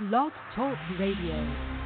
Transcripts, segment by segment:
Blog Talk Radio.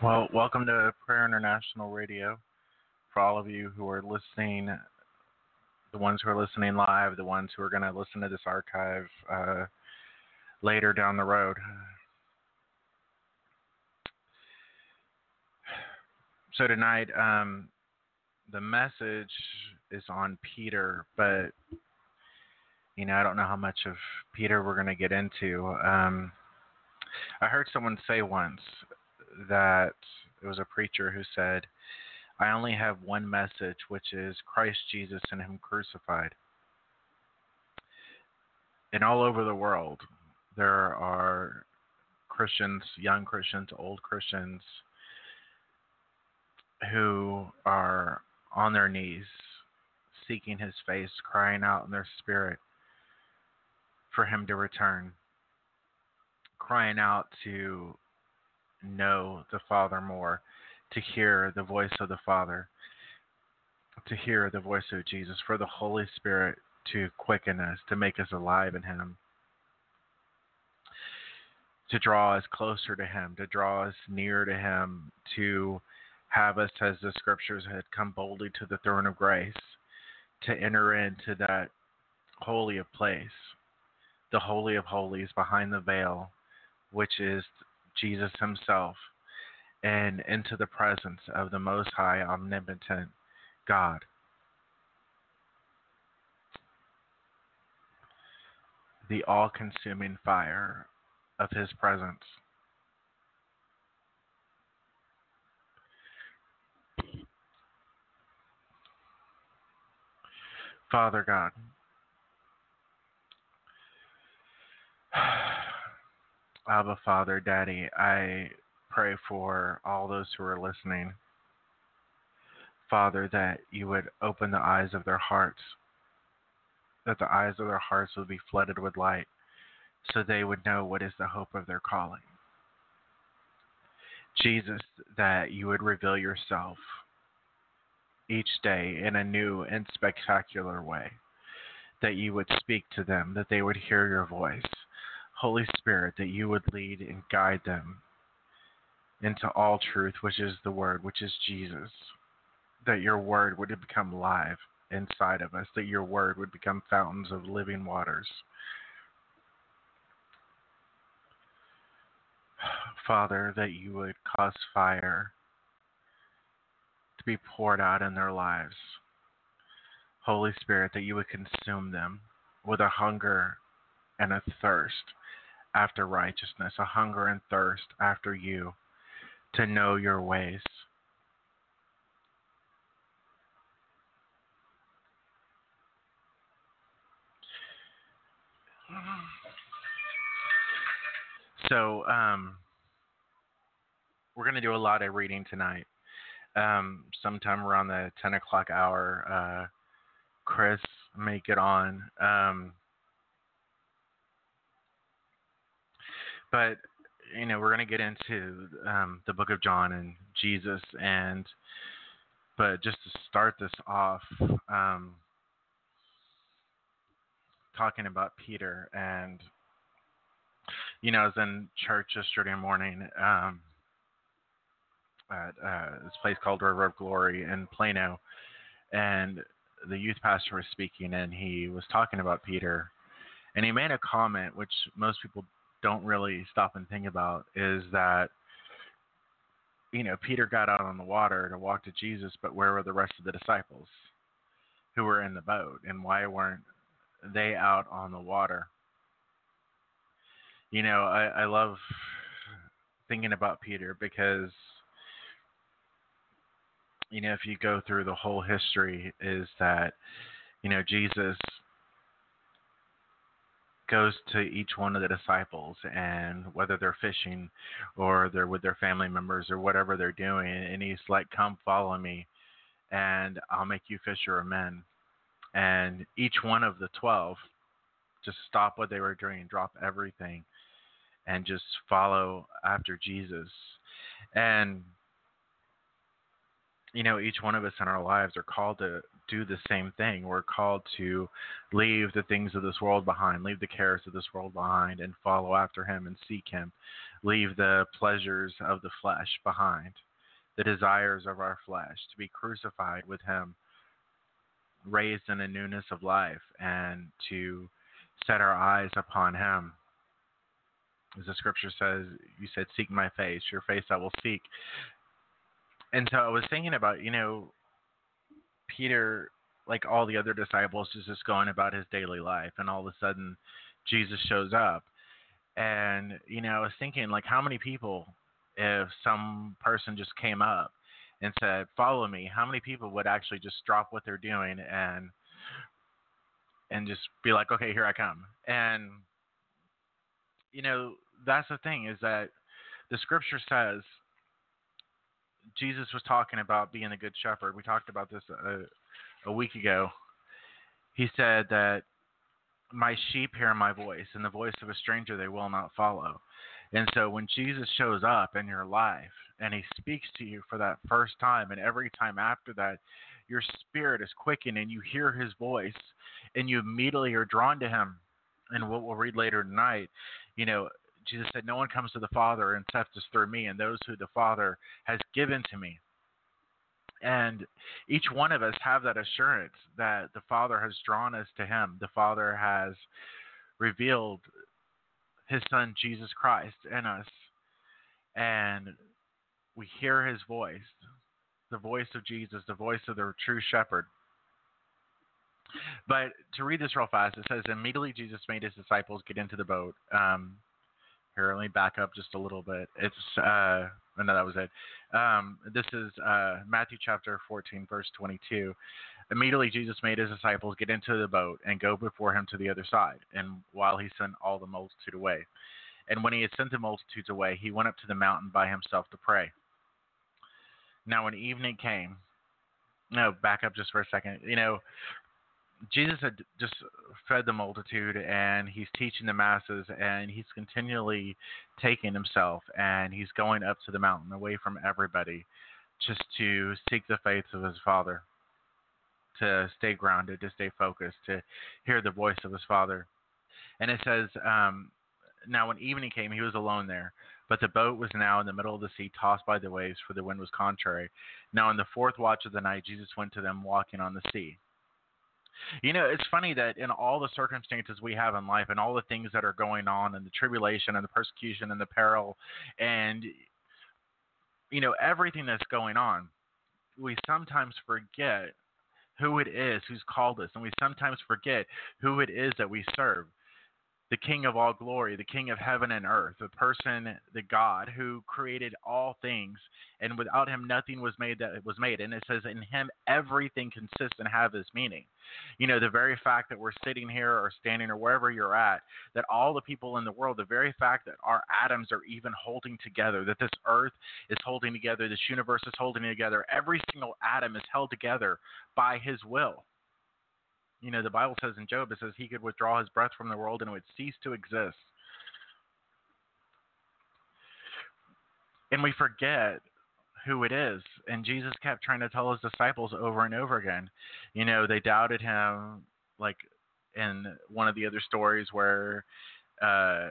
Well, welcome to Prayer International Radio. For all of you who are listening, the ones who are listening live, the ones who are going to listen to this archive uh, later down the road. So tonight, um, the message is on Peter, but you know, I don't know how much of Peter we're going to get into. Um, I heard someone say once that it was a preacher who said, I only have one message, which is Christ Jesus and Him crucified. And all over the world, there are Christians, young Christians, old Christians, who are on their knees, seeking His face, crying out in their spirit for Him to return, crying out to know the Father more, to hear the voice of the Father, to hear the voice of Jesus, for the Holy Spirit to quicken us, to make us alive in Him, to draw us closer to Him, to draw us near to Him, to have us, as the scriptures had come boldly to the throne of grace, to enter into that holy of place, the holy of holies behind the veil, which is Jesus Himself and into the presence of the Most High, Omnipotent God. The all consuming fire of His presence. Father God. Abba, Father, Daddy, I pray for all those who are listening. Father, that you would open the eyes of their hearts, that the eyes of their hearts would be flooded with light, so they would know what is the hope of their calling. Jesus, that you would reveal yourself each day in a new and spectacular way, that you would speak to them, that they would hear your voice Holy Spirit, that you would lead and guide them into all truth, which is the Word, which is Jesus. That your Word would become live inside of us, that your Word would become fountains of living waters. Father, that you would cause fire to be poured out in their lives. Holy Spirit, that you would consume them with a hunger and a thirst after righteousness, a hunger and thirst after you, to know your ways. So, um, we're going to do a lot of reading tonight. Um, sometime around the 10 o'clock hour, uh, Chris may get on. Um, But you know, we're going to get into um, the book of John and Jesus, and but just to start this off, um, talking about Peter, and you know, I was in church yesterday morning um, at uh, this place called River of Glory in Plano, and the youth pastor was speaking, and he was talking about Peter, and he made a comment which most people don't really stop and think about is that you know Peter got out on the water to walk to Jesus, but where were the rest of the disciples who were in the boat, and why weren't they out on the water? You know, I, I love thinking about Peter because you know if you go through the whole history is that you know Jesus goes to each one of the disciples and whether they're fishing or they're with their family members or whatever they're doing and he's like come follow me and I'll make you fisher of men. And each one of the 12 just stop what they were doing drop everything and just follow after Jesus. And you know each one of us in our lives are called to do the same thing. We're called to leave the things of this world behind, leave the cares of this world behind, and follow after Him and seek Him. Leave the pleasures of the flesh behind, the desires of our flesh, to be crucified with Him, raised in a newness of life, and to set our eyes upon Him. As the scripture says, you said, Seek my face, your face I will seek. And so I was thinking about, you know, Peter, like all the other disciples, is just going about his daily life, and all of a sudden, Jesus shows up. And you know, I was thinking, like, how many people, if some person just came up and said, "Follow me," how many people would actually just drop what they're doing and and just be like, "Okay, here I come." And you know, that's the thing is that the scripture says Jesus was talking about being a good shepherd. We talked about this a, a week ago. He said that my sheep hear my voice, and the voice of a stranger they will not follow. And so when Jesus shows up in your life and he speaks to you for that first time, and every time after that, your spirit is quickened and you hear his voice and you immediately are drawn to him. And what we'll read later tonight, you know, Jesus said, No one comes to the Father except through me, and those who the Father has given to me. And each one of us have that assurance that the Father has drawn us to Him. The Father has revealed His Son, Jesus Christ, in us. And we hear His voice, the voice of Jesus, the voice of the true shepherd. But to read this real fast, it says, Immediately Jesus made his disciples get into the boat. Um, here, let me back up just a little bit. It's uh, oh, no, that was it. Um, this is uh, Matthew chapter 14, verse 22. Immediately, Jesus made his disciples get into the boat and go before him to the other side, and while he sent all the multitude away. And when he had sent the multitudes away, he went up to the mountain by himself to pray. Now, when evening came, no, back up just for a second. You know, Jesus had just fed the multitude and he's teaching the masses and he's continually taking himself and he's going up to the mountain away from everybody just to seek the faith of his father to stay grounded to stay focused to hear the voice of his father. And it says um, now when evening came he was alone there but the boat was now in the middle of the sea tossed by the waves for the wind was contrary. Now in the fourth watch of the night jesus went to them walking on the sea you know, it's funny that in all the circumstances we have in life and all the things that are going on and the tribulation and the persecution and the peril and you know, everything that's going on, we sometimes forget who it is who's called us and we sometimes forget who it is that we serve the King of all glory, the King of heaven and earth, the person, the God who created all things, and without him nothing was made that was made. And it says, in him everything consists and have its meaning. You know, the very fact that we're sitting here or standing or wherever you're at, that all the people in the world, the very fact that our atoms are even holding together, that this earth is holding together, this universe is holding together, every single atom is held together by his will you know, the Bible says in Job, it says he could withdraw his breath from the world and it would cease to exist. And we forget who it is. And Jesus kept trying to tell his disciples over and over again. You know, they doubted him, like in one of the other stories where, uh,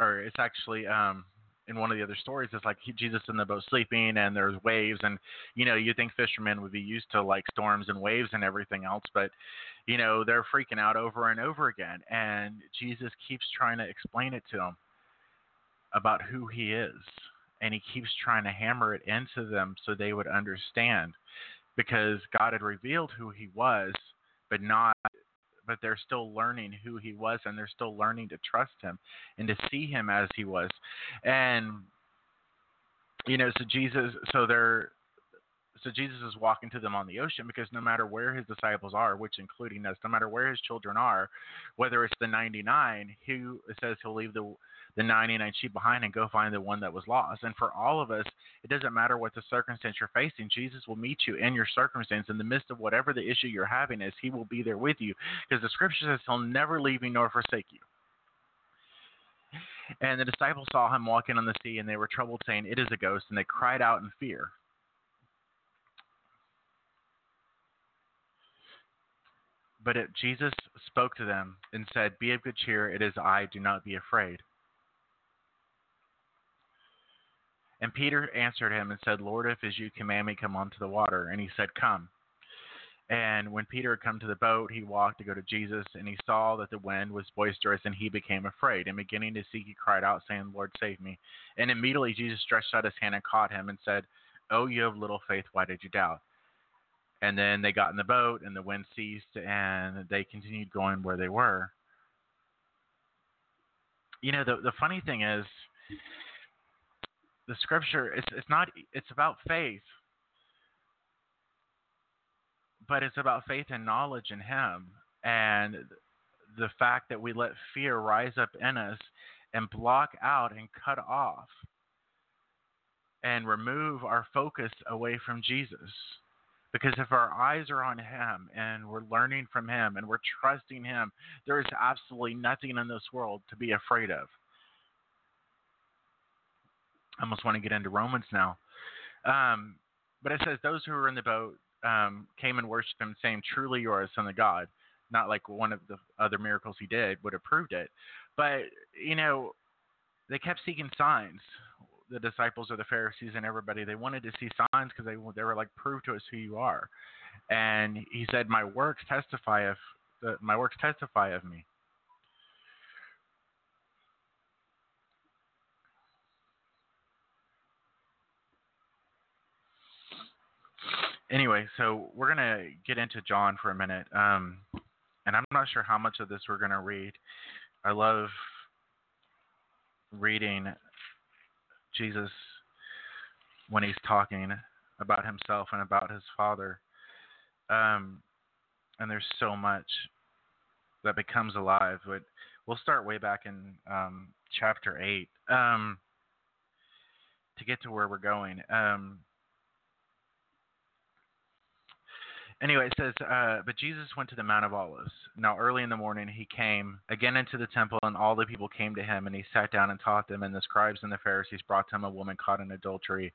or it's actually um, in one of the other stories, it's like he, Jesus in the boat sleeping and there's waves. And, you know, you think fishermen would be used to like storms and waves and everything else, but, you know, they're freaking out over and over again. And Jesus keeps trying to explain it to them about who he is and he keeps trying to hammer it into them so they would understand because God had revealed who he was, but not but they're still learning who he was and they're still learning to trust him and to see him as he was. And you know, so Jesus so they're so Jesus is walking to them on the ocean because no matter where his disciples are, which including us, no matter where his children are, whether it's the 99, he says he'll leave the the 99 sheep behind and go find the one that was lost. And for all of us, it doesn't matter what the circumstance you're facing. Jesus will meet you in your circumstance in the midst of whatever the issue you're having is. He will be there with you because the scripture says he'll never leave you nor forsake you. And the disciples saw him walking on the sea, and they were troubled, saying, It is a ghost, and they cried out in fear. But it, Jesus spoke to them and said, Be of good cheer, it is I, do not be afraid. And Peter answered him and said, Lord, if as you command me, come onto the water. And he said, Come. And when Peter had come to the boat, he walked to go to Jesus, and he saw that the wind was boisterous, and he became afraid. And beginning to seek, he cried out, saying, Lord, save me. And immediately Jesus stretched out his hand and caught him and said, Oh, you have little faith, why did you doubt? And then they got in the boat, and the wind ceased, and they continued going where they were. You know, the the funny thing is, the scripture it's it's not it's about faith but it's about faith and knowledge in him and the fact that we let fear rise up in us and block out and cut off and remove our focus away from Jesus because if our eyes are on him and we're learning from him and we're trusting him there is absolutely nothing in this world to be afraid of I almost want to get into Romans now. Um, but it says, Those who were in the boat um, came and worshiped him, saying, Truly you are a son of God. Not like one of the other miracles he did would have proved it. But, you know, they kept seeking signs. The disciples or the Pharisees and everybody, they wanted to see signs because they, they were like, Prove to us who you are. And he said, My works testify of, the, my works testify of me. anyway, so we're gonna get into John for a minute, um, and I'm not sure how much of this we're gonna read. I love reading Jesus when he's talking about himself and about his Father, um, and there's so much that becomes alive. But we'll start way back in um, chapter eight um, to get to where we're going. Um, Anyway, it says, uh, But Jesus went to the Mount of Olives. Now, early in the morning, he came again into the temple, and all the people came to him, and he sat down and taught them. And the scribes and the Pharisees brought to him a woman caught in adultery.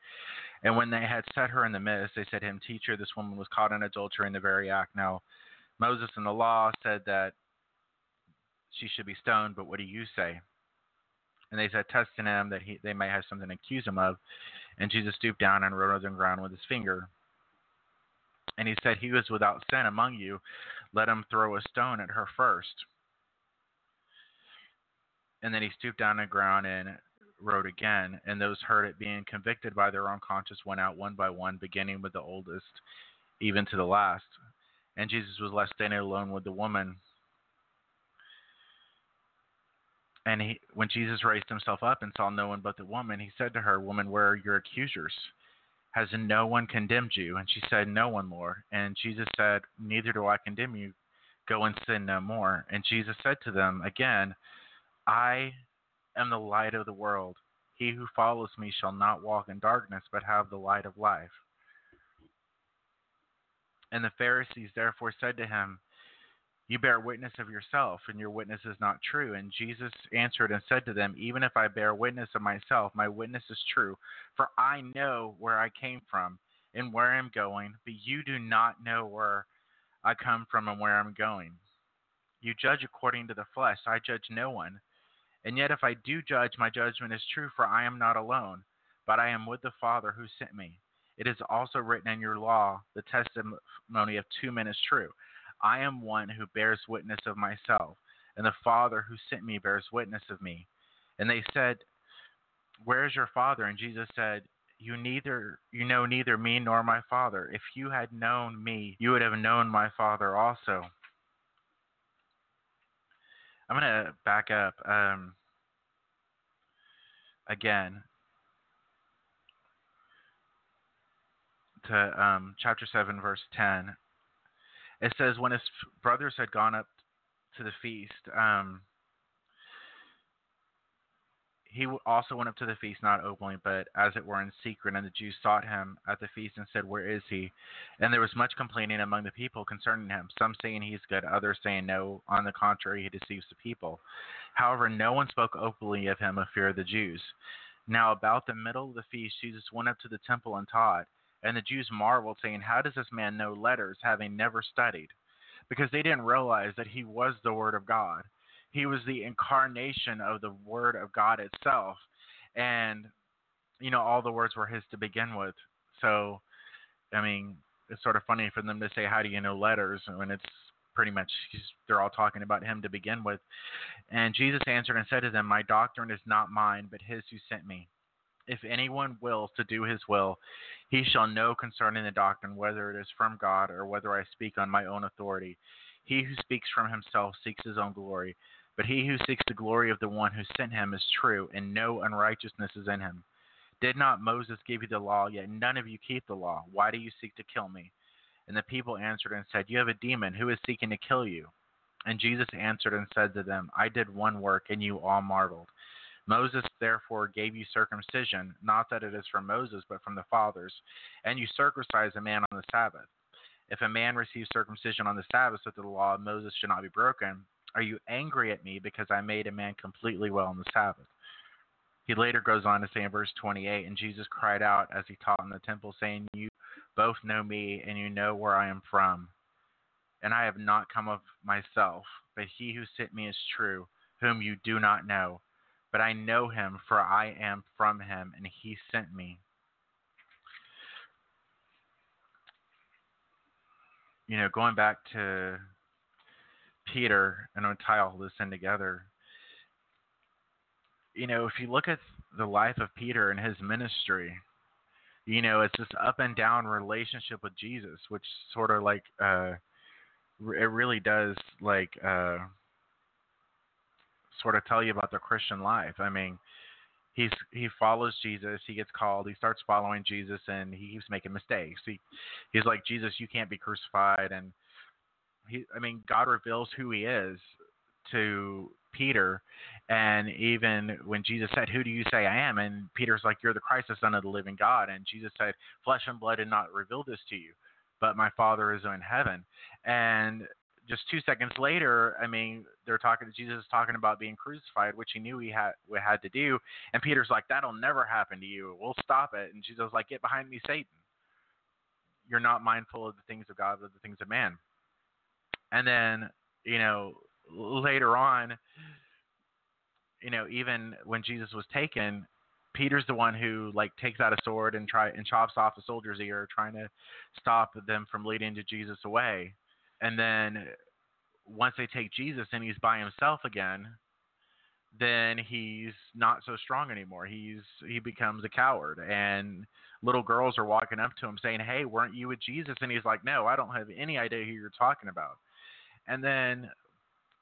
And when they had set her in the midst, they said to him, Teacher, this woman was caught in adultery in the very act. Now, Moses in the law said that she should be stoned, but what do you say? And they said, Testing him that he, they may have something to accuse him of. And Jesus stooped down and wrote on the ground with his finger. And he said, He was without sin among you. Let him throw a stone at her first. And then he stooped down to the ground and wrote again. And those heard it being convicted by their own conscience went out one by one, beginning with the oldest, even to the last. And Jesus was left standing alone with the woman. And he, when Jesus raised himself up and saw no one but the woman, he said to her, Woman, where are your accusers? Has no one condemned you? And she said, No one, Lord. And Jesus said, Neither do I condemn you. Go and sin no more. And Jesus said to them again, I am the light of the world. He who follows me shall not walk in darkness, but have the light of life. And the Pharisees therefore said to him, You bear witness of yourself, and your witness is not true. And Jesus answered and said to them, Even if I bear witness of myself, my witness is true, for I know where I came from and where I'm going, but you do not know where I come from and where I'm going. You judge according to the flesh, I judge no one. And yet, if I do judge, my judgment is true, for I am not alone, but I am with the Father who sent me. It is also written in your law, the testimony of two men is true. I am one who bears witness of myself, and the Father who sent me bears witness of me. And they said, Where is your Father? And Jesus said, You neither you know neither me nor my Father. If you had known me, you would have known my Father also. I'm gonna back up um, again to um, chapter seven, verse ten it says when his brothers had gone up to the feast, um, he also went up to the feast, not openly, but as it were in secret. And the Jews sought him at the feast and said, Where is he? And there was much complaining among the people concerning him, some saying he's good, others saying no. On the contrary, he deceives the people. However, no one spoke openly of him of fear of the Jews. Now, about the middle of the feast, Jesus went up to the temple and taught. And the Jews marveled, saying, How does this man know letters, having never studied? Because they didn't realize that he was the Word of God. He was the incarnation of the Word of God itself. And, you know, all the words were his to begin with. So, I mean, it's sort of funny for them to say, How do you know letters? when it's pretty much they're all talking about him to begin with. And Jesus answered and said to them, My doctrine is not mine, but his who sent me. If anyone wills to do his will, he shall know concerning the doctrine whether it is from God or whether I speak on my own authority. He who speaks from himself seeks his own glory, but he who seeks the glory of the one who sent him is true, and no unrighteousness is in him. Did not Moses give you the law, yet none of you keep the law? Why do you seek to kill me? And the people answered and said, You have a demon. Who is seeking to kill you? And Jesus answered and said to them, I did one work, and you all marveled. Moses therefore gave you circumcision, not that it is from Moses, but from the fathers, and you circumcise a man on the Sabbath. If a man receives circumcision on the Sabbath, so that the law of Moses should not be broken, are you angry at me because I made a man completely well on the Sabbath? He later goes on to say in verse 28, and Jesus cried out as he taught in the temple, saying, You both know me, and you know where I am from. And I have not come of myself, but he who sent me is true, whom you do not know but I know him, for I am from him, and he sent me. You know, going back to Peter, and I'm going to tie all this in together. You know, if you look at the life of Peter and his ministry, you know, it's this up and down relationship with Jesus, which sort of like, uh, it really does like, uh, sort of tell you about the Christian life. I mean, he's he follows Jesus, he gets called, he starts following Jesus, and he keeps making mistakes. He he's like Jesus, you can't be crucified, and he I mean God reveals who he is to Peter, and even when Jesus said, "Who do you say I am?" and Peter's like, "You're the Christ, the Son of the living God," and Jesus said, "Flesh and blood did not reveal this to you." but my father is in heaven and just two seconds later, I mean, they're talking. Jesus is talking about being crucified, which he knew he had we had to do. And Peter's like, "That'll never happen to you. We'll stop it." And Jesus is like, "Get behind me, Satan. You're not mindful of the things of God, but the things of man." And then, you know, later on, you know, even when Jesus was taken, Peter's the one who like takes out a sword and try and chops off a soldier's ear, trying to stop them from leading to Jesus away and then once they take Jesus and he's by himself again, then he's not so strong anymore. He's he becomes a coward and little girls are walking up to him saying, "Hey, weren't you with Jesus?" And he's like, "No, I don't have any idea who you're talking about." And then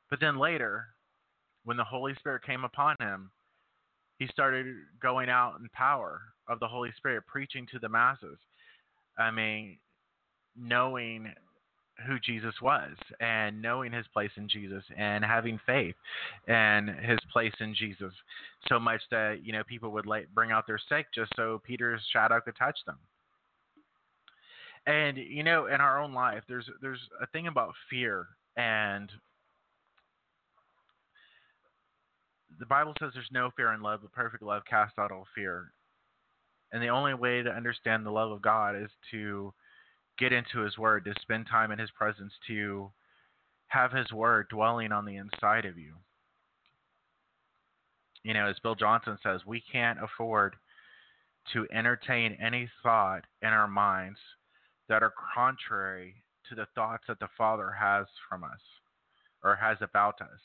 but then later when the Holy Spirit came upon him, he started going out in power of the Holy Spirit preaching to the masses. I mean, knowing who Jesus was and knowing his place in Jesus and having faith and his place in Jesus so much that you know people would like bring out their sick just so Peter's shadow could touch them. And you know in our own life there's there's a thing about fear And the Bible says there's no fear in love, but perfect love casts out all fear. And the only way to understand the love of God is to get into His Word, to spend time in His presence, to have His Word dwelling on the inside of you. You know, as Bill Johnson says, we can't afford to entertain any thought in our minds that are contrary to the thoughts that the Father has from us or has about us.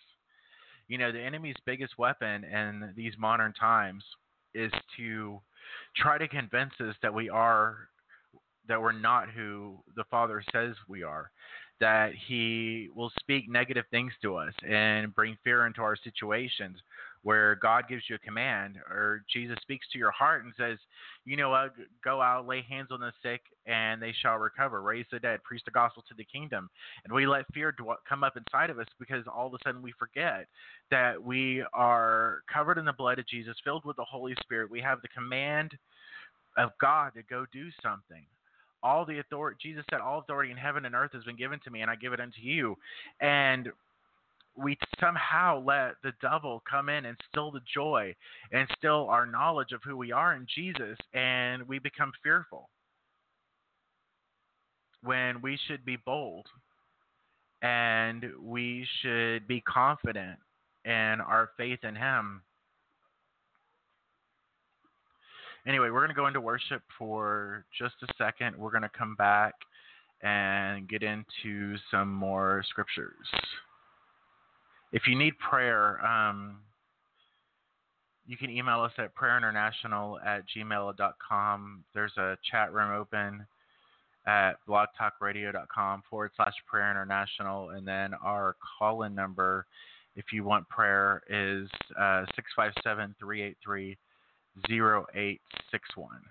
You know, the enemy's biggest weapon in these modern times is to try to convince us that we are that we're not who the Father says we are. That he will speak negative things to us and bring fear into our situations where God gives you a command or Jesus speaks to your heart and says, you know what, go out, lay hands on the sick, and they shall recover, raise the dead, preach the gospel to the kingdom. And we let fear come up inside of us because all of a sudden we forget that we are covered in the blood of Jesus, filled with the Holy Spirit. We have the command of God to go do something. All the authority, Jesus said, all authority in heaven and earth has been given to me, and I give it unto you. And we somehow let the devil come in and still the joy and still our knowledge of who we are in Jesus, and we become fearful when we should be bold and we should be confident in our faith in Him. Anyway, we're going to go into worship for just a second. We're going to come back and get into some more scriptures if you need prayer, um, you can email us at prayerinternational at gmail.com. There's a chat room open at blogtalkradio.com forward slash prayer international. And then our call in number, if you want prayer, is uh, 657 383 0861.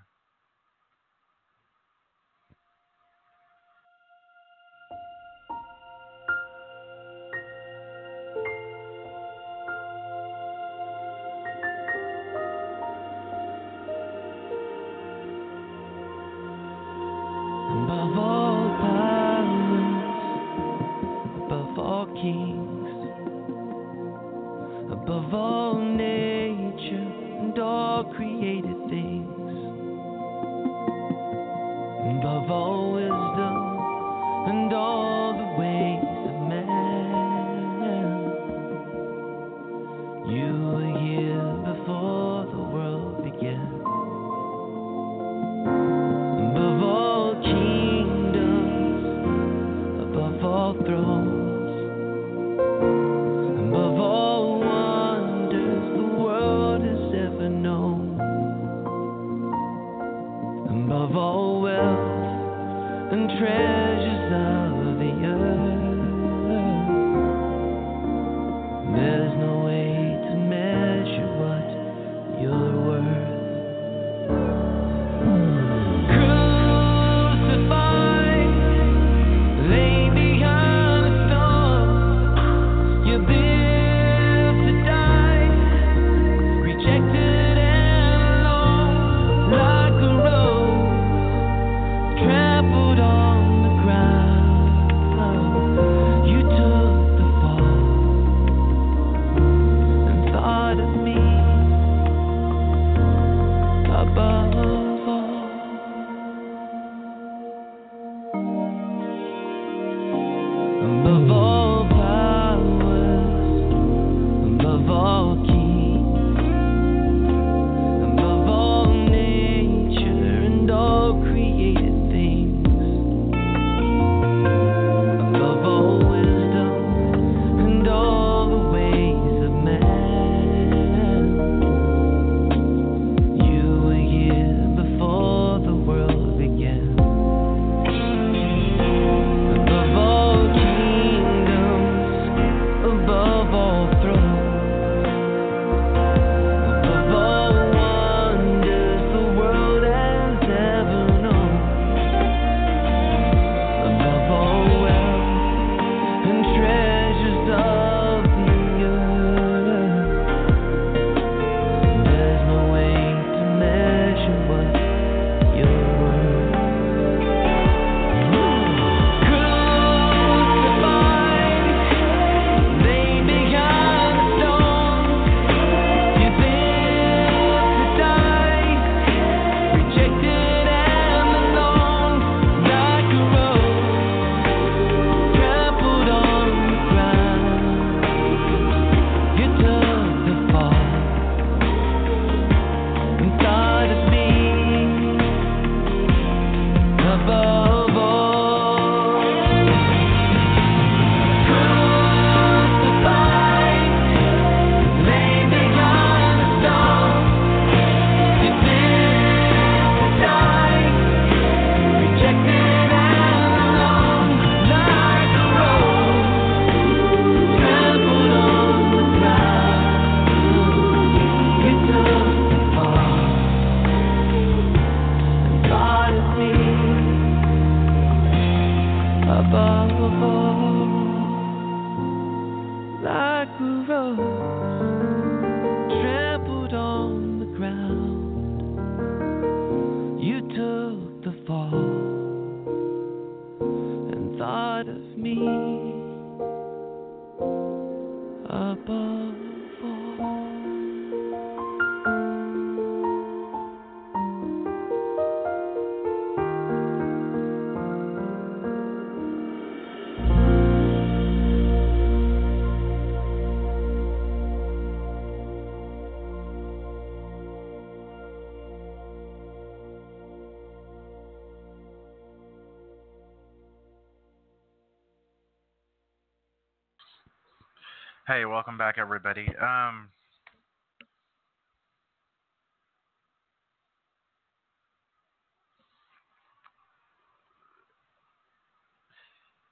Hey, welcome back, everybody. Um,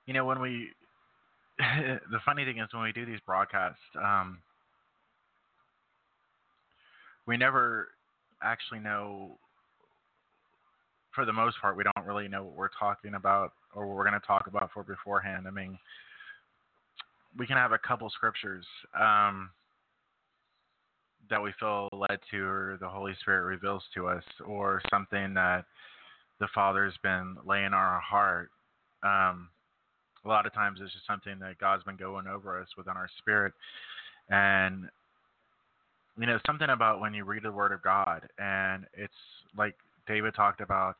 you know, when we, the funny thing is when we do these broadcasts, um, we never actually know, for the most part, we don't really know what we're talking about or what we're going to talk about for beforehand. I mean, we can have a couple scriptures um, that we feel led to or the Holy Spirit reveals to us or something that the Father's been laying on our heart. Um, a lot of times it's just something that God's been going over us within our spirit. And, you know, something about when you read the Word of God and it's like David talked about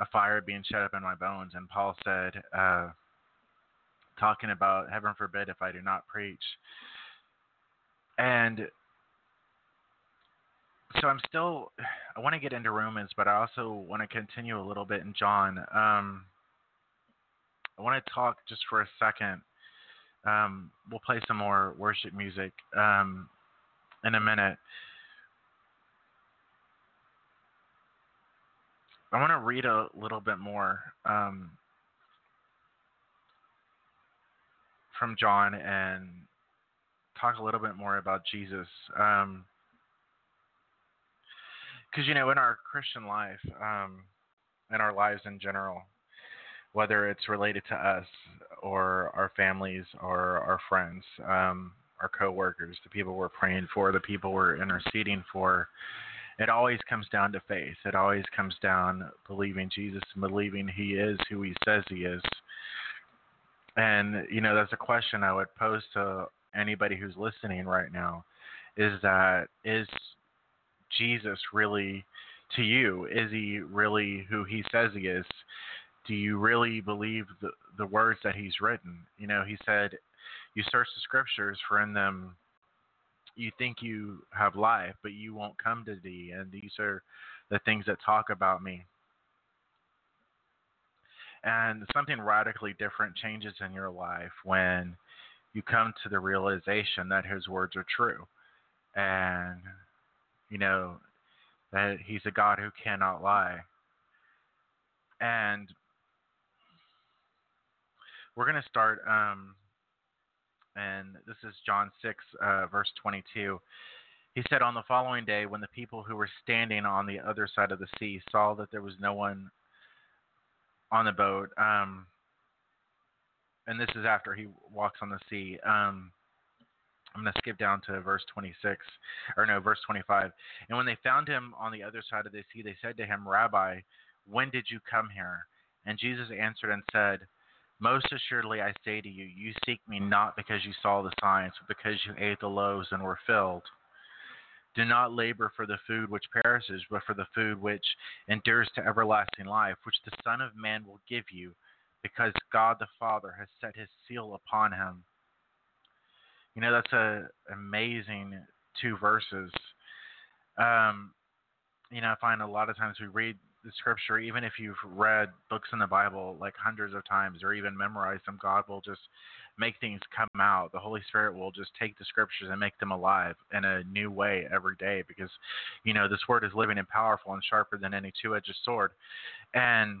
a fire being shut up in my bones, and Paul said, uh, talking about heaven forbid if I do not preach. And so I'm still I want to get into Romans, but I also want to continue a little bit in John. Um, I want to talk just for a second. Um, we'll play some more worship music um, in a minute. I want to read a little bit more um, from John and talk a little bit more about Jesus. Because, um, you know, in our Christian life, um, in our lives in general, whether it's related to us or our families or our friends, um, our coworkers, the people we're praying for, the people we're interceding for, it always comes down to faith. It always comes down believing Jesus and believing He is who He says He is. And you know, that's a question I would pose to anybody who's listening right now: is that is Jesus really to you? Is He really who He says He is? Do you really believe the the words that He's written? You know, He said, "You search the Scriptures, for in them." you think you have life, but you won't come to thee. And these are the things that talk about me and something radically different changes in your life when you come to the realization that his words are true. And you know that he's a god who cannot lie. And we're going to start um, and this is john 6 uh, verse 22 he said on the following day when the people who were standing on the other side of the sea saw that there was no one on the boat. Um, and this is after he walks on the sea. Um, I'm going to skip down to verse 26, or no, verse 25. And when they found him on the other side of the sea, they said to him, Rabbi, when did you come here? And Jesus answered and said, Most assuredly I say to you, you seek me not because you saw the signs, but because you ate the loaves and were filled. Do not labor for the food which perishes, but for the food which endures to everlasting life, which the Son of Man will give you, because God the Father has set his seal upon him. You know, that's a amazing two verses. Um, you know, I find a lot of times we read the scripture, even if you've read books in the Bible like hundreds of times or even memorized them, God will just make things come out. The Holy Spirit will just take the scriptures and make them alive in a new way every day because, you know, this word is living and powerful and sharper than any two edged sword. And,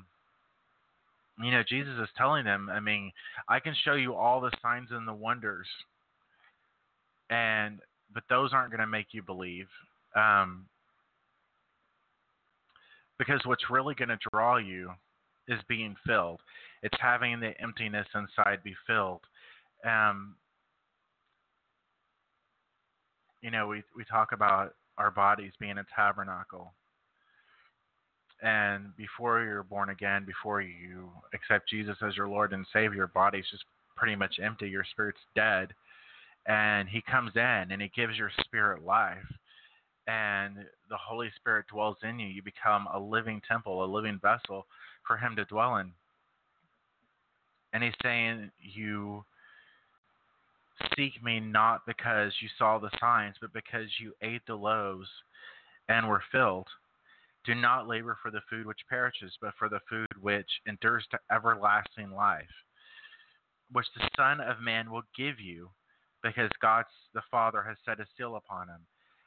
you know, Jesus is telling them, I mean, I can show you all the signs and the wonders, and but those aren't going to make you believe. Um, because what's really going to draw you is being filled. It's having the emptiness inside be filled. Um, you know, we we talk about our bodies being a tabernacle. And before you're born again, before you accept Jesus as your Lord and Savior, your body's just pretty much empty. Your spirit's dead. And He comes in and He gives your spirit life and the Holy Spirit dwells in you, you become a living temple, a living vessel for Him to dwell in. And He's saying, You seek me not because you saw the signs, but because you ate the loaves and were filled. Do not labor for the food which perishes, but for the food which endures to everlasting life, which the Son of Man will give you, because God the Father has set a seal upon him.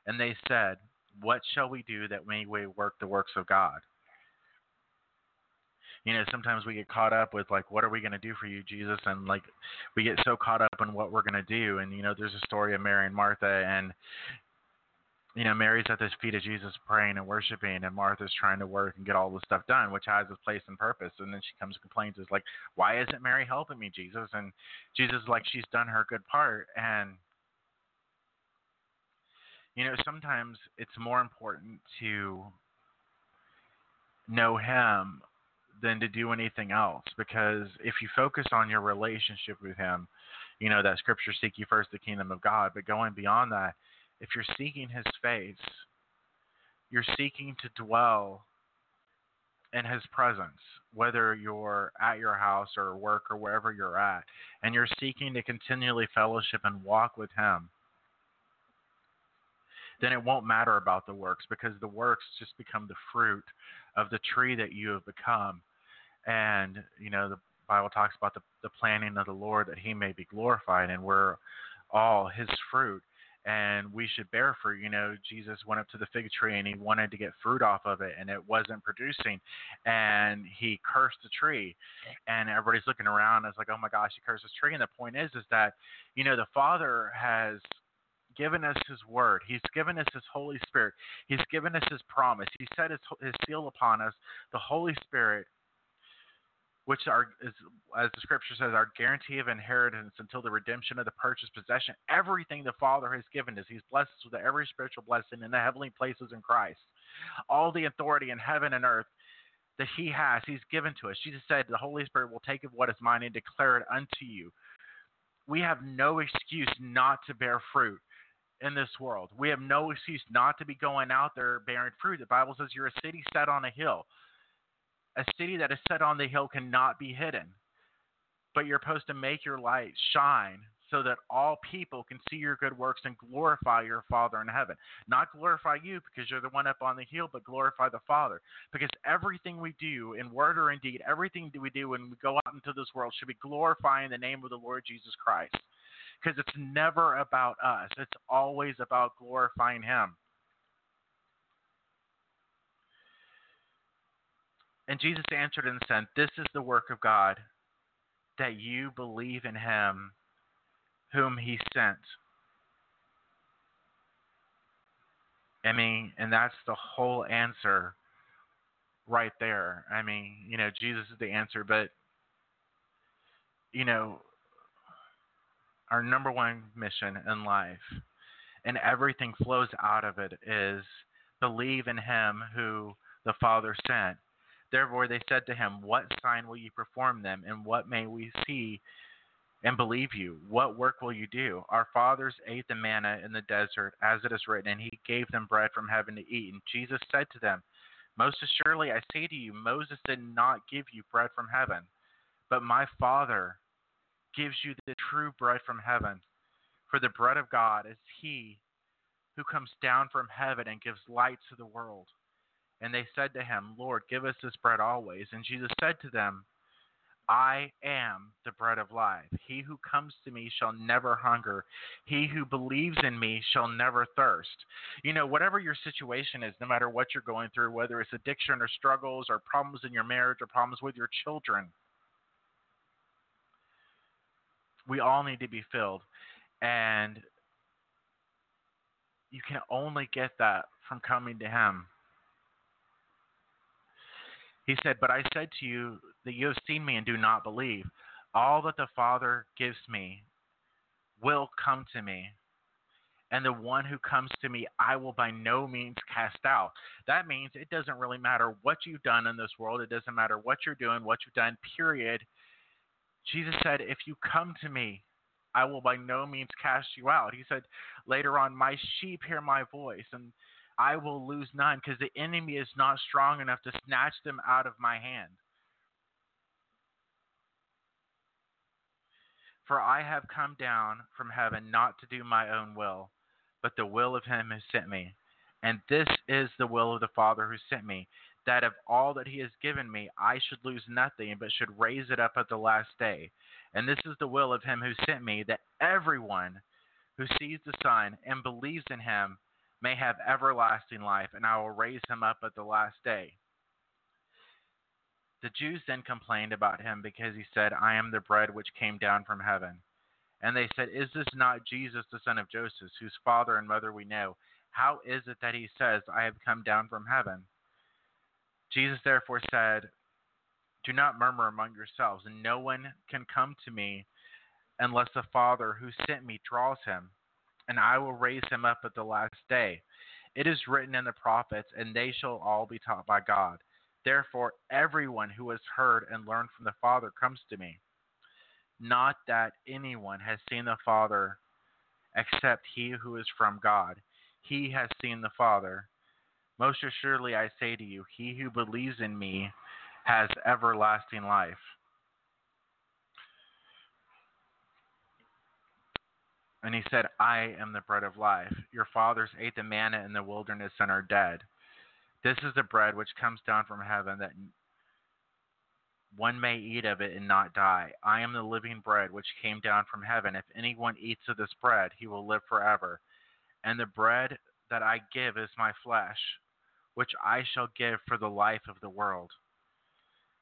And they said, What shall we do that we may work the works of God? You know, sometimes we get caught up with like, what are we going to do for you, Jesus? And like, we get so caught up in what we're going to do. And you know, there's a story of Mary and Martha, and you know, Mary's at the feet of Jesus praying and worshiping, and Martha's trying to work and get all this stuff done, which has its place and purpose. And then she comes and complains, is like, why isn't Mary helping me, Jesus? And Jesus is like, she's done her good part. And, you know, sometimes it's more important to know Him than to do anything else because if you focus on your relationship with Him, you know, that scripture, seek ye first the kingdom of God, but going beyond that, if you're seeking his face, you're seeking to dwell in his presence, whether you're at your house or work or wherever you're at, and you're seeking to continually fellowship and walk with him, then it won't matter about the works because the works just become the fruit of the tree that you have become. And, you know, the Bible talks about the, the planting of the Lord that he may be glorified, and we're all his fruit and we should bear fruit. You know, Jesus went up to the fig tree and he wanted to get fruit off of it, and it wasn't producing, and he cursed the tree, and everybody's looking around. It's like, oh my gosh, he cursed this tree. And the point is, is that you know the Father has given us his word. He's given us his Holy Spirit. He's given us his promise. He set his, his seal upon us, the Holy Spirit, which are is, as the scripture says, our guarantee of inheritance until the redemption of the purchased possession. Everything the Father has given us, He's blessed us with every spiritual blessing in the heavenly places in Christ. All the authority in heaven and earth that He has, He's given to us. Jesus said, "The Holy Spirit will take of what is mine and declare it unto you." We have no excuse not to bear fruit in this world. We have no excuse not to be going out there bearing fruit. The Bible says you're a city set on a hill. A city that is set on the hill cannot be hidden. But you're supposed to make your light shine so that all people can see your good works and glorify your Father in heaven. Not glorify you because you're the one up on the hill, but glorify the Father. Because everything we do, in word or in deed, everything that we do when we go out into this world should be glorifying the name of the Lord Jesus Christ. Because it's never about us, it's always about glorifying Him. And Jesus answered and said, This is the work of God, that you believe in him whom he sent. I mean, and that's the whole answer right there. I mean, you know, Jesus is the answer, but, you know, our number one mission in life, and everything flows out of it, is believe in him who the Father sent. Therefore they said to him, What sign will you perform them, and what may we see and believe you? What work will you do? Our fathers ate the manna in the desert, as it is written, and he gave them bread from heaven to eat. And Jesus said to them, Most assuredly I say to you, Moses did not give you bread from heaven, but my Father gives you the true bread from heaven. For the bread of God is he who comes down from heaven and gives light to the world. And they said to him, Lord, give us this bread always. And Jesus said to them, I am the bread of life. He who comes to me shall never hunger. He who believes in me shall never thirst. You know, whatever your situation is, no matter what you're going through, whether it's addiction or struggles or problems in your marriage or problems with your children, we all need to be filled. And you can only get that from coming to Him. He said, But I said to you that you have seen me and do not believe. All that the Father gives me will come to me. And the one who comes to me, I will by no means cast out. That means it doesn't really matter what you've done in this world. It doesn't matter what you're doing, what you've done, period. Jesus said, If you come to me, I will by no means cast you out. He said later on, My sheep hear my voice. And I will lose none because the enemy is not strong enough to snatch them out of my hand. For I have come down from heaven not to do my own will, but the will of him who sent me. And this is the will of the Father who sent me, that of all that he has given me, I should lose nothing, but should raise it up at the last day. And this is the will of him who sent me, that everyone who sees the Son and believes in him may have everlasting life, and I will raise him up at the last day. The Jews then complained about him because he said, I am the bread which came down from heaven. And they said, Is this not Jesus, the son of Joseph, whose father and mother we know? How is it that he says, I have come down from heaven? Jesus therefore said, Do not murmur among yourselves, and no one can come to me unless the Father who sent me draws him, and I will raise him up at the last day. It is written in the prophets, and they shall all be taught by God. Therefore, everyone who has heard and learned from the Father comes to me. Not that anyone has seen the Father except he who is from God. He has seen the Father. Most assuredly, I say to you, he who believes in me has everlasting life. And he said, I am the bread of life. Your fathers ate the manna in the wilderness and are dead. This is the bread which comes down from heaven, that one may eat of it and not die. I am the living bread which came down from heaven. If anyone eats of this bread, he will live forever. And the bread that I give is my flesh, which I shall give for the life of the world.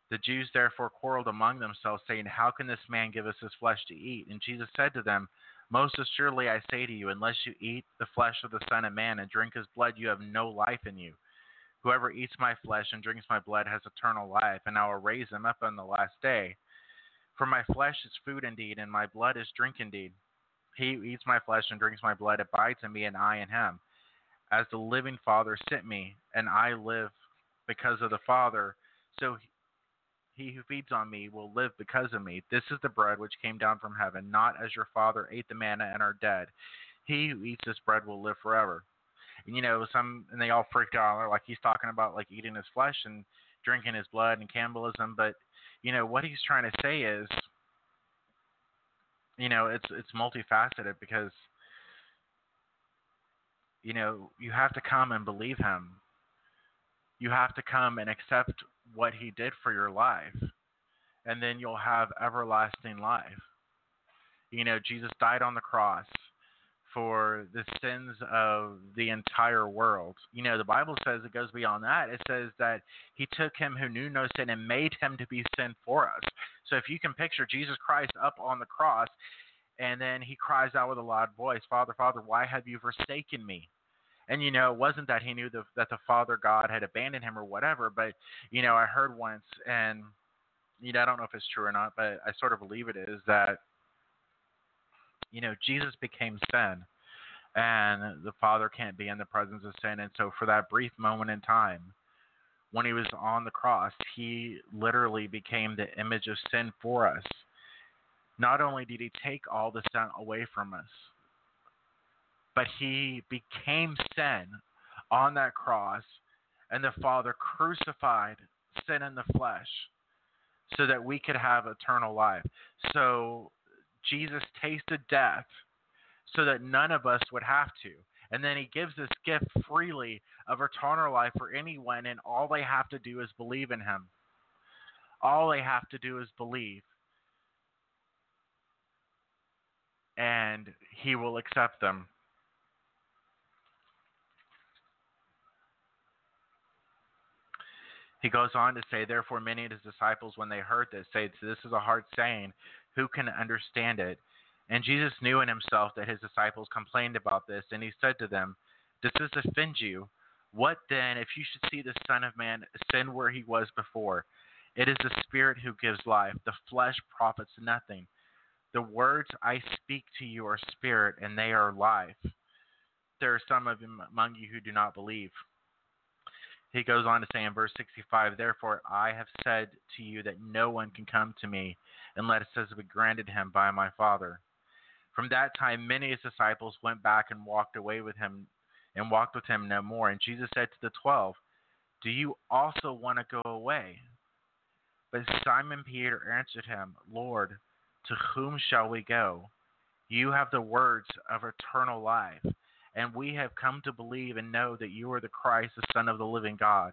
The Jews therefore quarreled among themselves, saying, How can this man give us his flesh to eat? And Jesus said to them, Most assuredly I say to you, unless you eat the flesh of the Son of Man and drink his blood, you have no life in you. Whoever eats my flesh and drinks my blood has eternal life, and I will raise him up on the last day. For my flesh is food indeed, and my blood is drink indeed. He who eats my flesh and drinks my blood abides in me, and I in him. As the living Father sent me, and I live because of the Father, so he who feeds on me will live because of me. This is the bread which came down from heaven, not as your father ate the manna and are dead. He who eats this bread will live forever. And you know, some and they all freaked out. Like he's talking about like eating his flesh and drinking his blood and cannibalism, but you know what he's trying to say is, you know, it's it's multifaceted because you know you have to come and believe him. You have to come and accept what he did for your life, and then you'll have everlasting life. You know, Jesus died on the cross for the sins of the entire world. You know, the Bible says it goes beyond that. It says that he took him who knew no sin and made him to be sin for us. So if you can picture Jesus Christ up on the cross and then he cries out with a loud voice, Father, Father, why have you forsaken me? And you know, it wasn't that he knew the, that the Father God had abandoned him or whatever, but you know, I heard once, and you know, I don't know if it's true or not, but I sort of believe it is that you know, Jesus became sin, and the Father can't be in the presence of sin. And so, for that brief moment in time, when he was on the cross, he literally became the image of sin for us. Not only did he take all the sin away from us, but he became sin on that cross, and the Father crucified sin in the flesh so that we could have eternal life. So Jesus tasted death so that none of us would have to. And then he gives this gift freely of eternal life for anyone, and all they have to do is believe in him. All they have to do is believe. And he will accept them. He goes on to say, Therefore, many of his disciples, when they heard this, said, This is a hard saying. Who can understand it? And Jesus knew in himself that his disciples complained about this, and he said to them, Does this offend you? What then, if you should see the Son of Man ascend where he was before? It is the Spirit who gives life, the flesh profits nothing. The words I speak to you are spirit, and they are life. There are some of among you who do not believe. He goes on to say in verse 65, Therefore I have said to you that no one can come to me unless it has been granted him by my Father. From that time, many of his disciples went back and walked away with him and walked with him no more. And Jesus said to the twelve, Do you also want to go away? But Simon Peter answered him, Lord, to whom shall we go? You have the words of eternal life and we have come to believe and know that you are the Christ, the Son of the living God.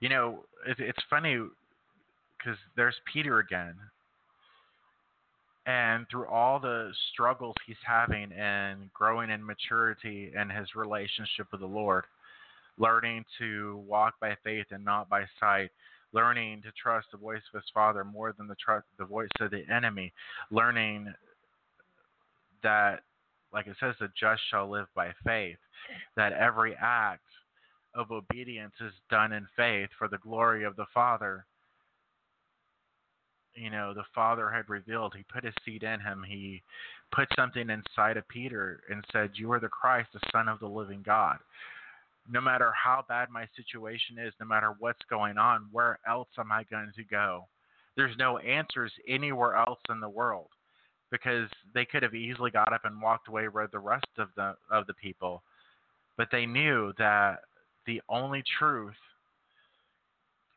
You know, it's funny because there's Peter again. And through all the struggles he's having and growing in maturity in his relationship with the Lord, learning to walk by faith and not by sight, learning to trust the voice of his father more than the trust the voice of the enemy, learning that like it says the just shall live by faith, that every act of obedience is done in faith for the glory of the Father. You know, the Father had revealed, He put His seed in him. He put something inside of Peter and said, You are the Christ, the Son of the living God. No matter how bad my situation is, no matter what's going on, where else am I going to go? There's no answers anywhere else in the world because they could have easily got up and walked away with the rest of the of the people but they knew that the only truth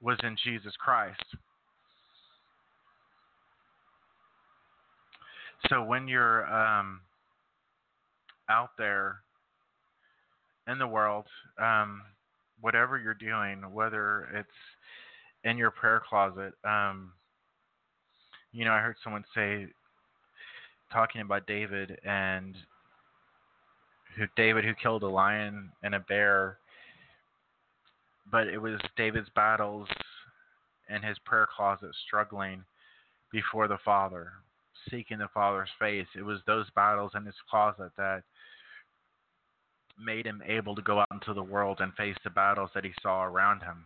was in Jesus Christ. So when you're um, out there in the world, um, whatever you're doing, whether it's in your prayer closet, um, you know, I heard someone say, talking about David and who David who killed a lion and a bear but it was David's battles in his prayer closet, struggling before the Father, seeking the Father's face. It was those battles in his closet that made him able to go out into the world and face the battles that he saw around him.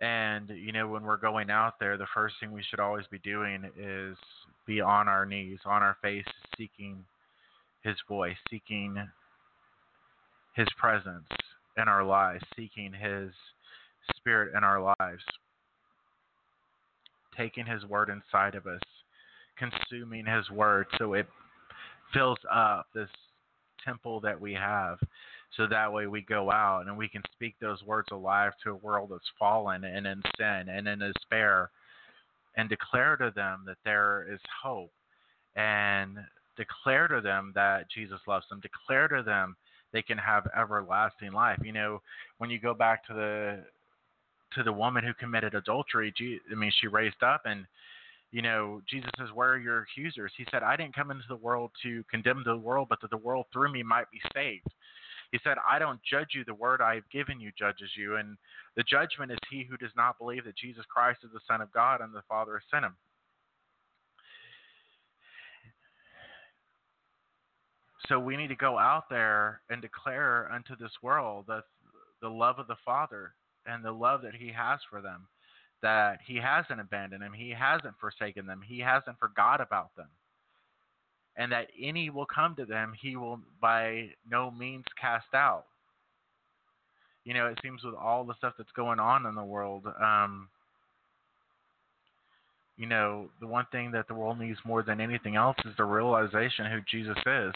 And, you know, when we're going out there, the first thing we should always be doing is be on our knees, on our face, seeking his voice, seeking his presence, in our lives, seeking His Spirit in our lives, taking His Word inside of us, consuming His Word so it fills up this temple that we have. So that way we go out and we can speak those words alive to a world that's fallen and in sin and in despair and declare to them that there is hope and declare to them that Jesus loves them. Declare to them they can have everlasting life. You know, when you go back to the to the woman who committed adultery, I mean, she raised up and you know, Jesus says, Where are your accusers? He said, I didn't come into the world to condemn the world, but that the world through me might be saved. He said, I don't judge you. The word I have given you judges you. And the judgment is he who does not believe that Jesus Christ is the Son of God and the Father has sent him. So we need to go out there and declare unto this world the the love of the Father and the love that He has for them, that He hasn't abandoned them, He hasn't forsaken them, He hasn't forgot about them, and that any will come to them, He will by no means cast out. You know, it seems with all the stuff that's going on in the world, um, you know, the one thing that the world needs more than anything else is the realization who Jesus is.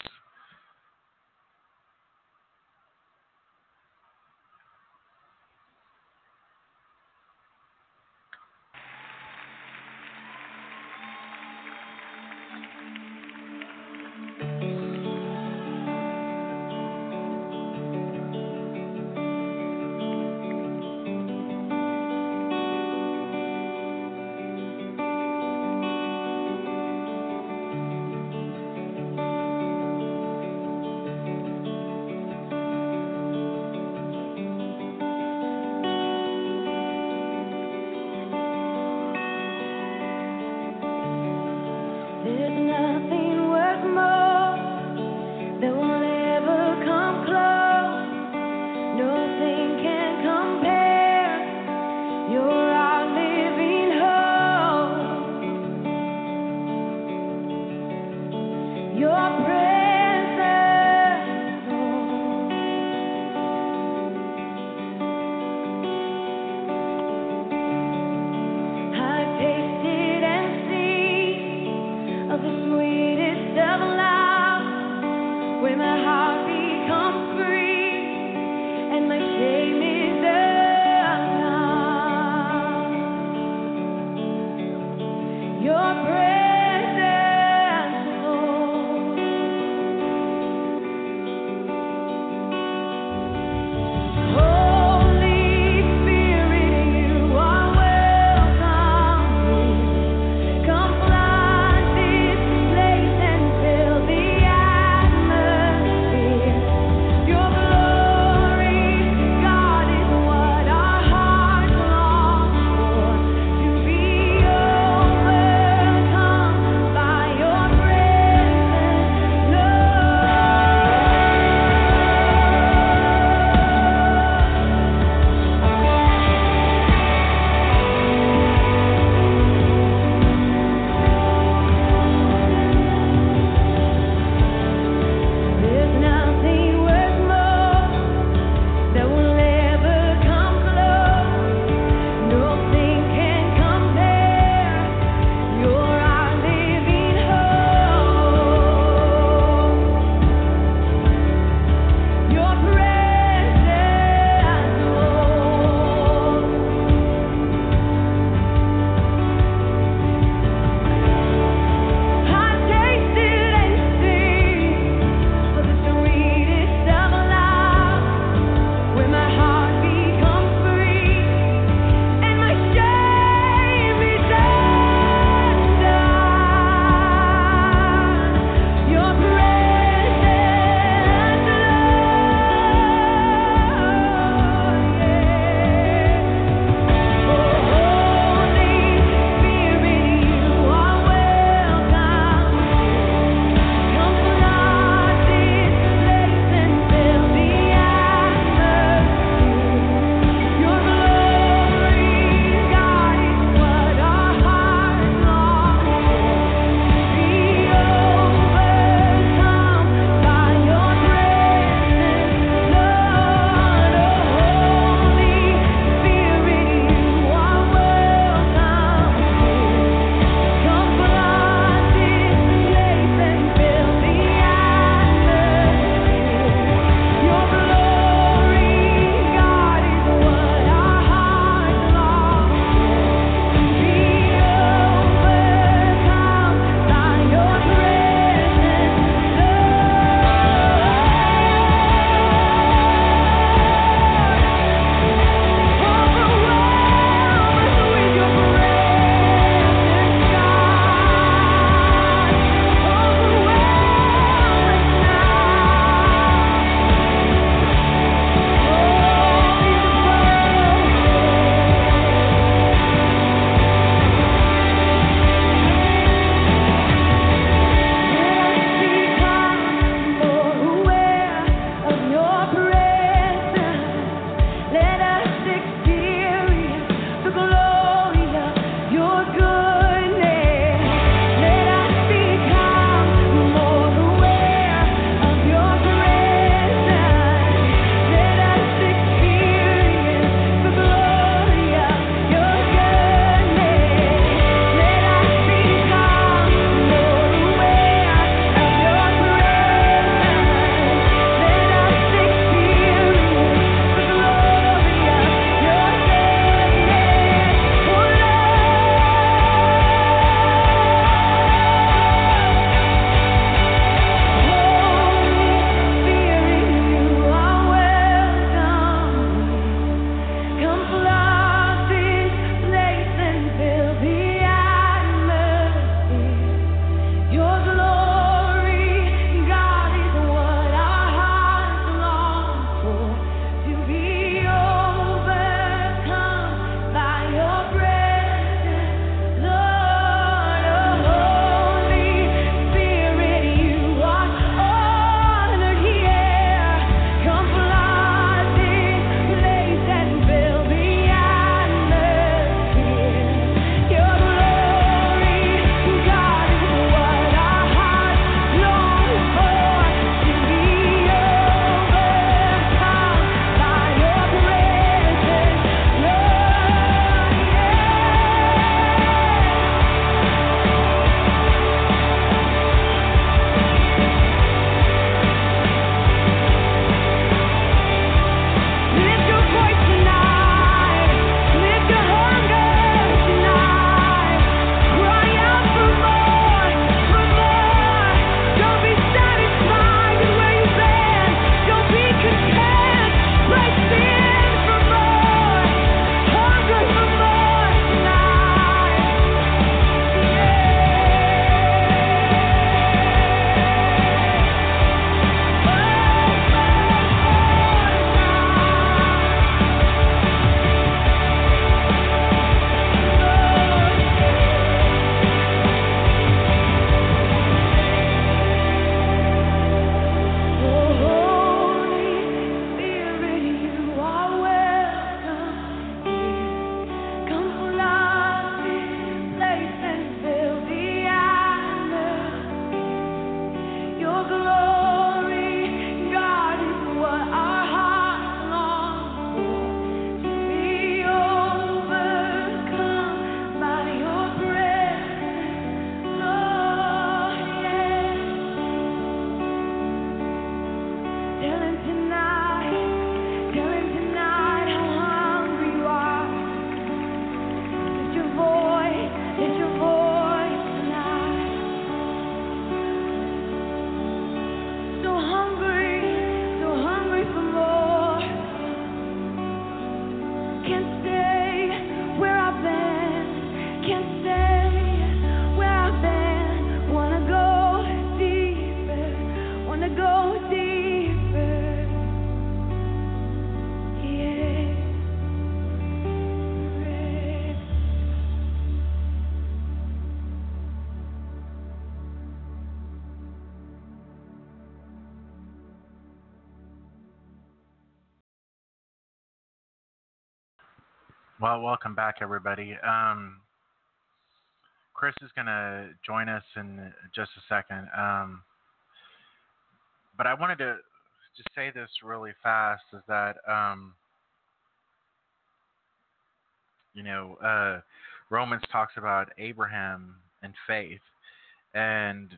Well, welcome back, everybody. Um, Chris is going to join us in just a second. Um, but I wanted to just say this really fast is that, um, you know, uh, Romans talks about Abraham and faith. And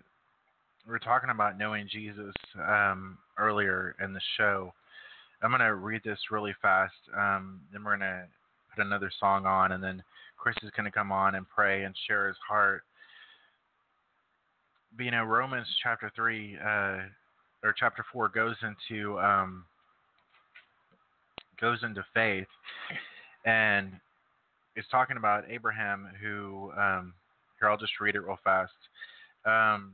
we are talking about knowing Jesus um, earlier in the show. I'm going to read this really fast. Um, then we're going to put another song on, and then Chris is going to come on and pray and share his heart. But, you know, Romans chapter 3 uh, or chapter 4 goes into um, goes into faith, and is talking about Abraham who um, here I'll just read it real fast. Um,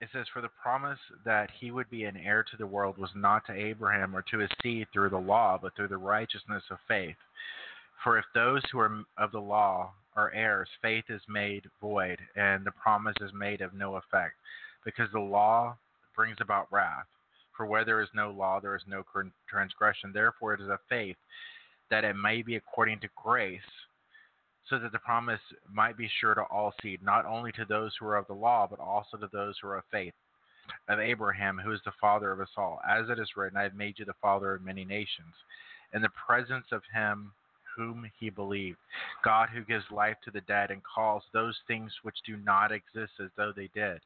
it says, For the promise that he would be an heir to the world was not to Abraham or to his seed through the law, but through the righteousness of faith. For if those who are of the law are heirs, faith is made void, and the promise is made of no effect, because the law brings about wrath. For where there is no law, there is no transgression. Therefore, it is of faith that it may be according to grace so that the promise might be sure to all seed, not only to those who are of the law, but also to those who are of faith, of Abraham, who is the father of us all. As it is written, I have made you the father of many nations, in the presence of him whom he believed, God who gives life to the dead and calls those things which do not exist as though they did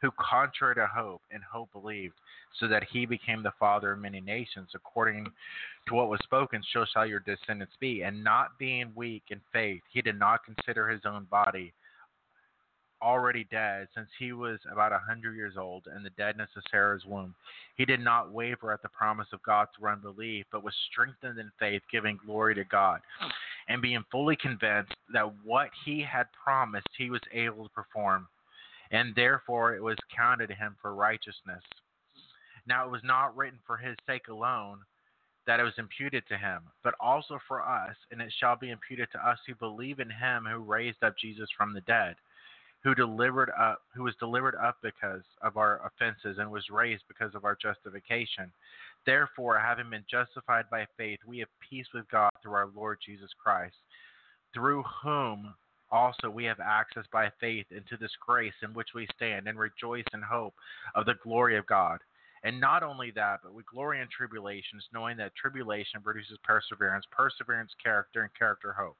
who contrary to hope and hope believed, so that he became the father of many nations, according to what was spoken, so shall your descendants be. And not being weak in faith, he did not consider his own body already dead, since he was about a hundred years old, and the deadness of Sarah's womb. He did not waver at the promise of God through unbelief, but was strengthened in faith, giving glory to God, and being fully convinced that what he had promised he was able to perform and therefore it was counted to him for righteousness. Now it was not written for his sake alone that it was imputed to him, but also for us, and it shall be imputed to us who believe in him who raised up Jesus from the dead, who delivered up who was delivered up because of our offenses and was raised because of our justification. Therefore, having been justified by faith, we have peace with God through our Lord Jesus Christ, through whom also, we have access by faith into this grace in which we stand and rejoice in hope of the glory of God. And not only that, but we glory in tribulations, knowing that tribulation produces perseverance, perseverance, character, and character, hope.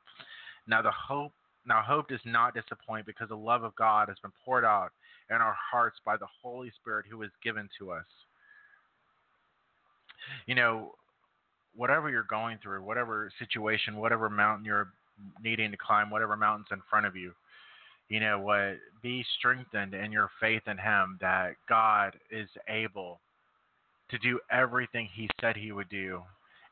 Now, the hope now hope does not disappoint because the love of God has been poured out in our hearts by the Holy Spirit who is given to us. You know, whatever you're going through, whatever situation, whatever mountain you're needing to climb whatever mountains in front of you. You know what? Be strengthened in your faith in Him that God is able to do everything He said He would do.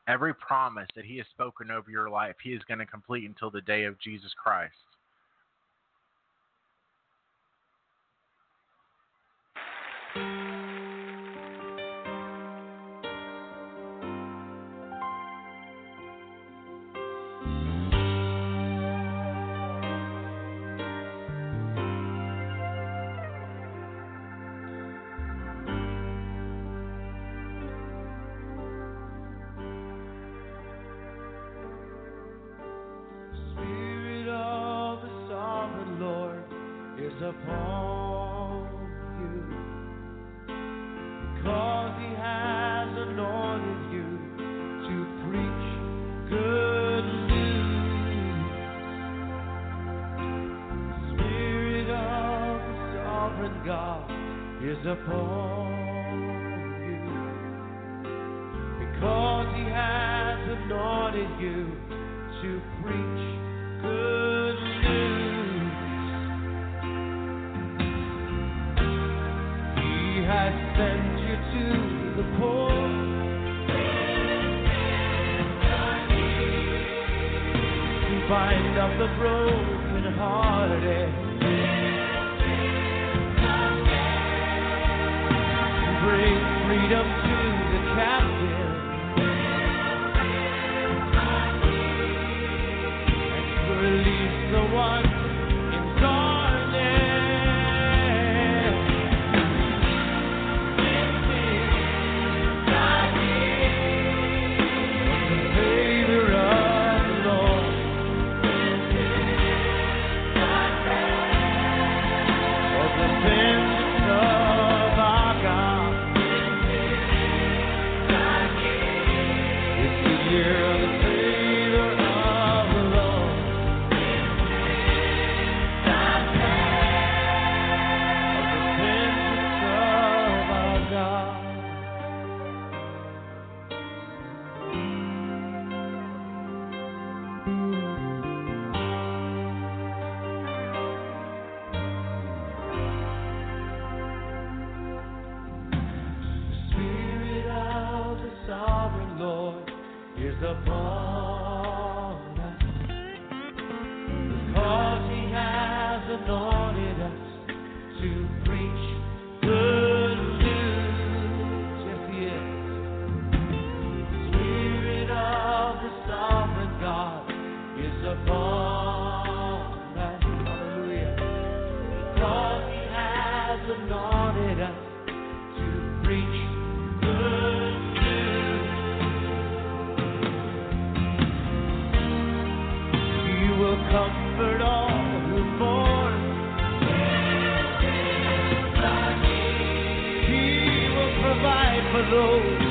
Every promise that He has spoken over your life, He is going to complete until the day of Jesus Christ. road.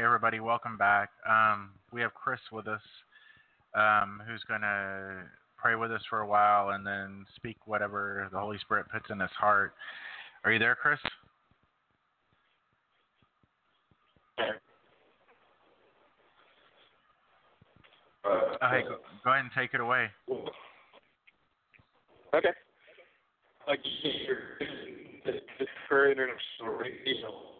Everybody. Welcome back. Um, we have Chris with us, um, who's going to pray with us for a while and then speak whatever the Holy Spirit puts in his heart. Are you there, Chris? Uh, Oh, hey, go, go ahead and take it away. Okay. Like international radio,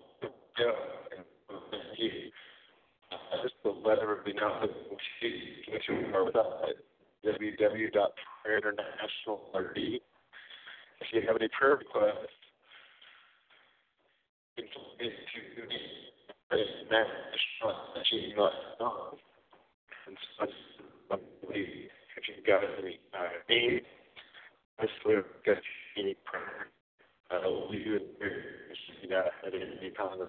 just to let everybody know that we are with www.prayerinternational.rd. If you have any prayer requests, you can national.gmail.com. And so, I if you've got any uh, needs, Basically, get any prayer. Uh, we do see that at any time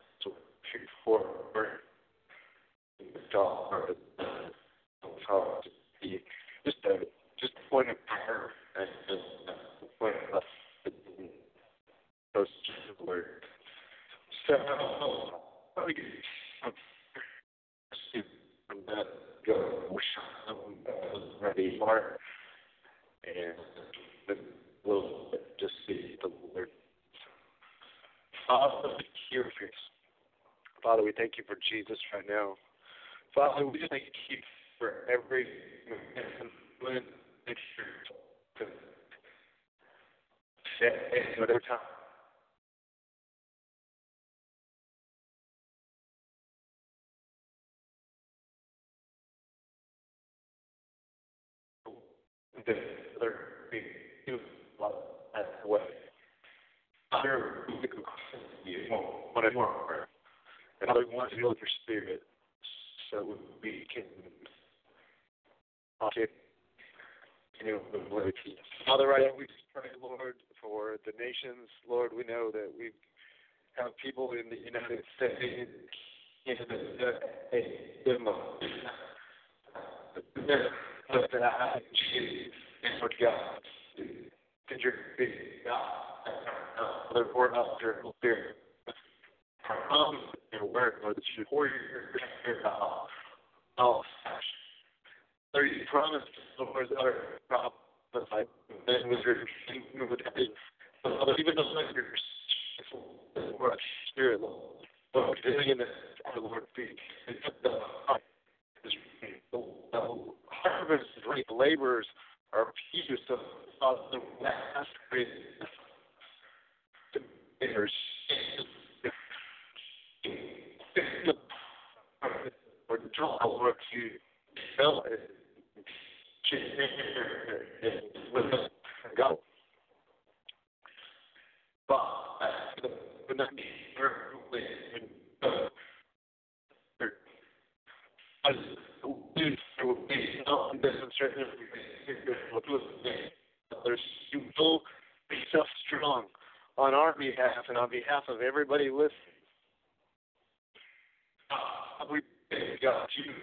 of forward. Dollar, to just a just a point of prayer and just a point of those words. So, I guess from that go wish I'm ready for and a little bit just see the Lord. Father, here, Father, we thank you for Jesus right now. Father, we just thank you for every moment, whatever time. That way. Other musical you want more. And other want to feel with your spirit so we can. Father, right now we just pray, Lord, for the nations. Lord, we know that we have people in the United States, Canada, Lord God, you're big God, Father, pour out your spirit. Come your word, Lord, that you pour your out. Oh, you promised, Lord, that our problems, like, then your kingdom even though your Lord, spirit, be the harvest is great, laborers are few, so Father, last great or draw Lord to fill it with go. But would not be you will be self strong on our behalf and on behalf of everybody listening. We you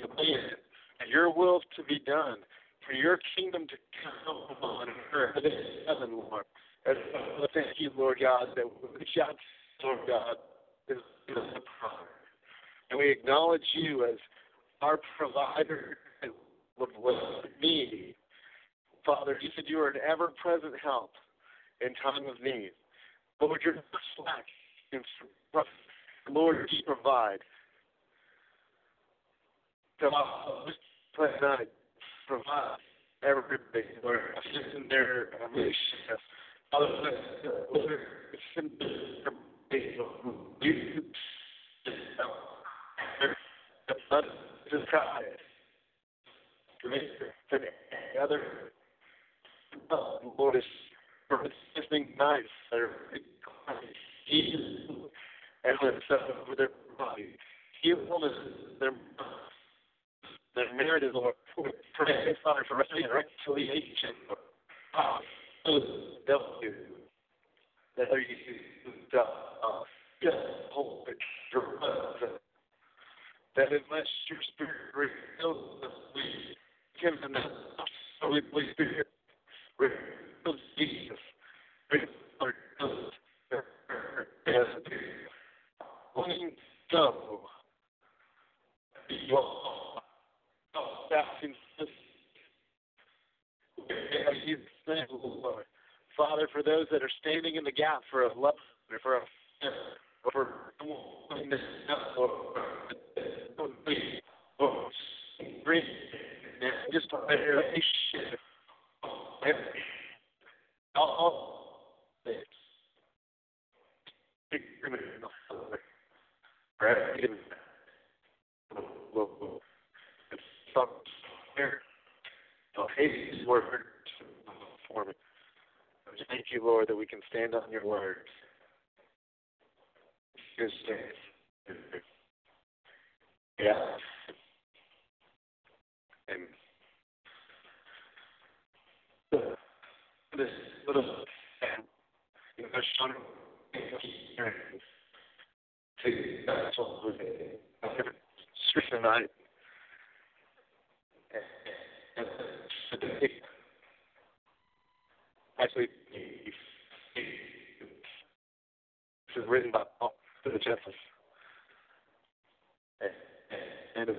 to and your will to be done, for your kingdom to come on earth as heaven, Lord. Thank you, Lord God, that Lord God, is, the. And we acknowledge you as our provider with what we need. Father, you said you are an ever present help in time of need. Lord, you're not slack. Lord, you provide. So uh, just pray tonight, provide everybody, Lord, in their relationships. Father, the blood cry. Other Lord is listening nice and with with their body. Their their marriage is Lord. Pray Father for reconciliation. That are just hold that unless your spirit reveals us, we can Holy Spirit reveals Jesus. Only go. You Lord. Father, for those that are standing in the gap for a loved one, for a for just a relationship. Thank you, Lord, that we can stand on your word. Just yeah. And this little you know, Sean that's all street tonight. Actually, this is written to the Jeffers. And, and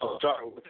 I'll start with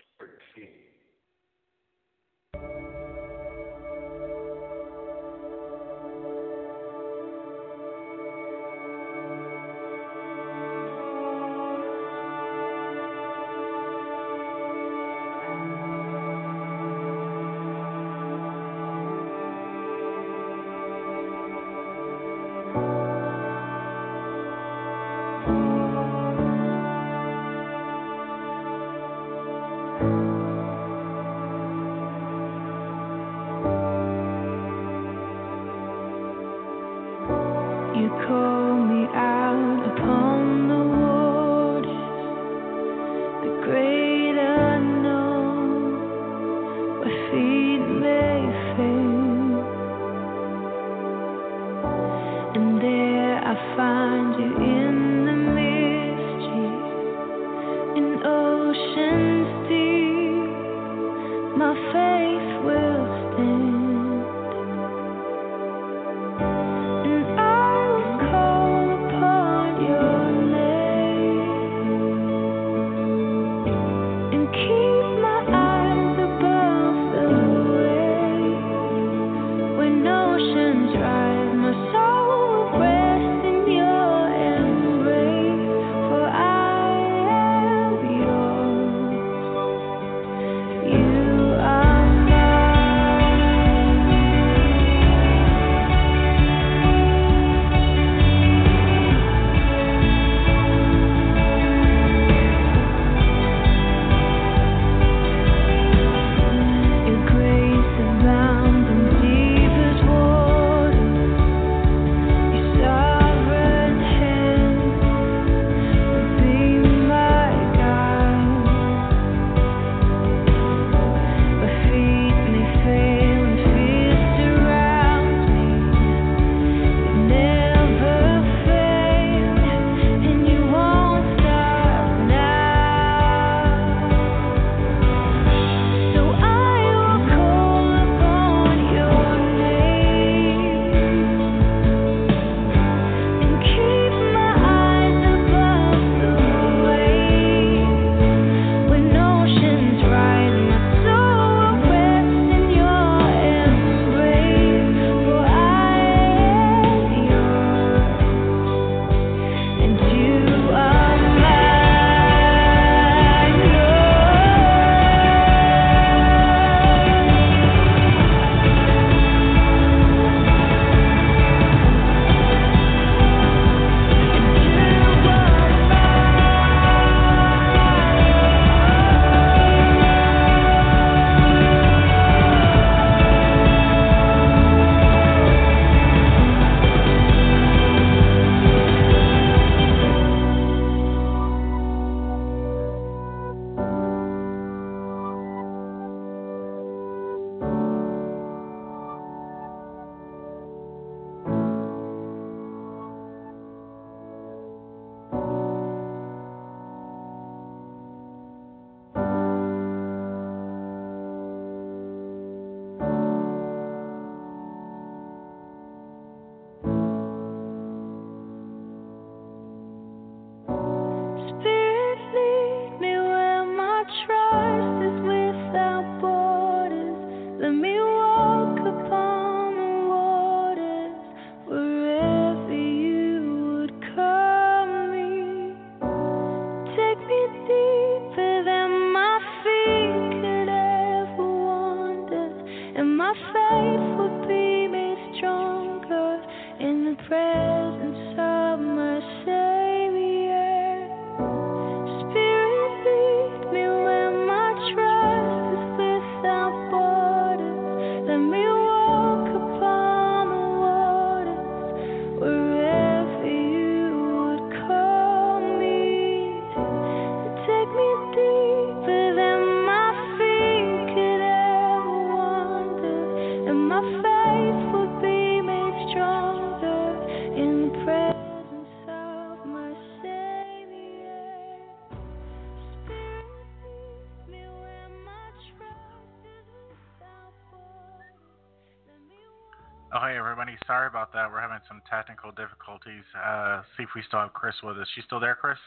difficulties. Uh, see if we still have Chris with us. You still there, Chris?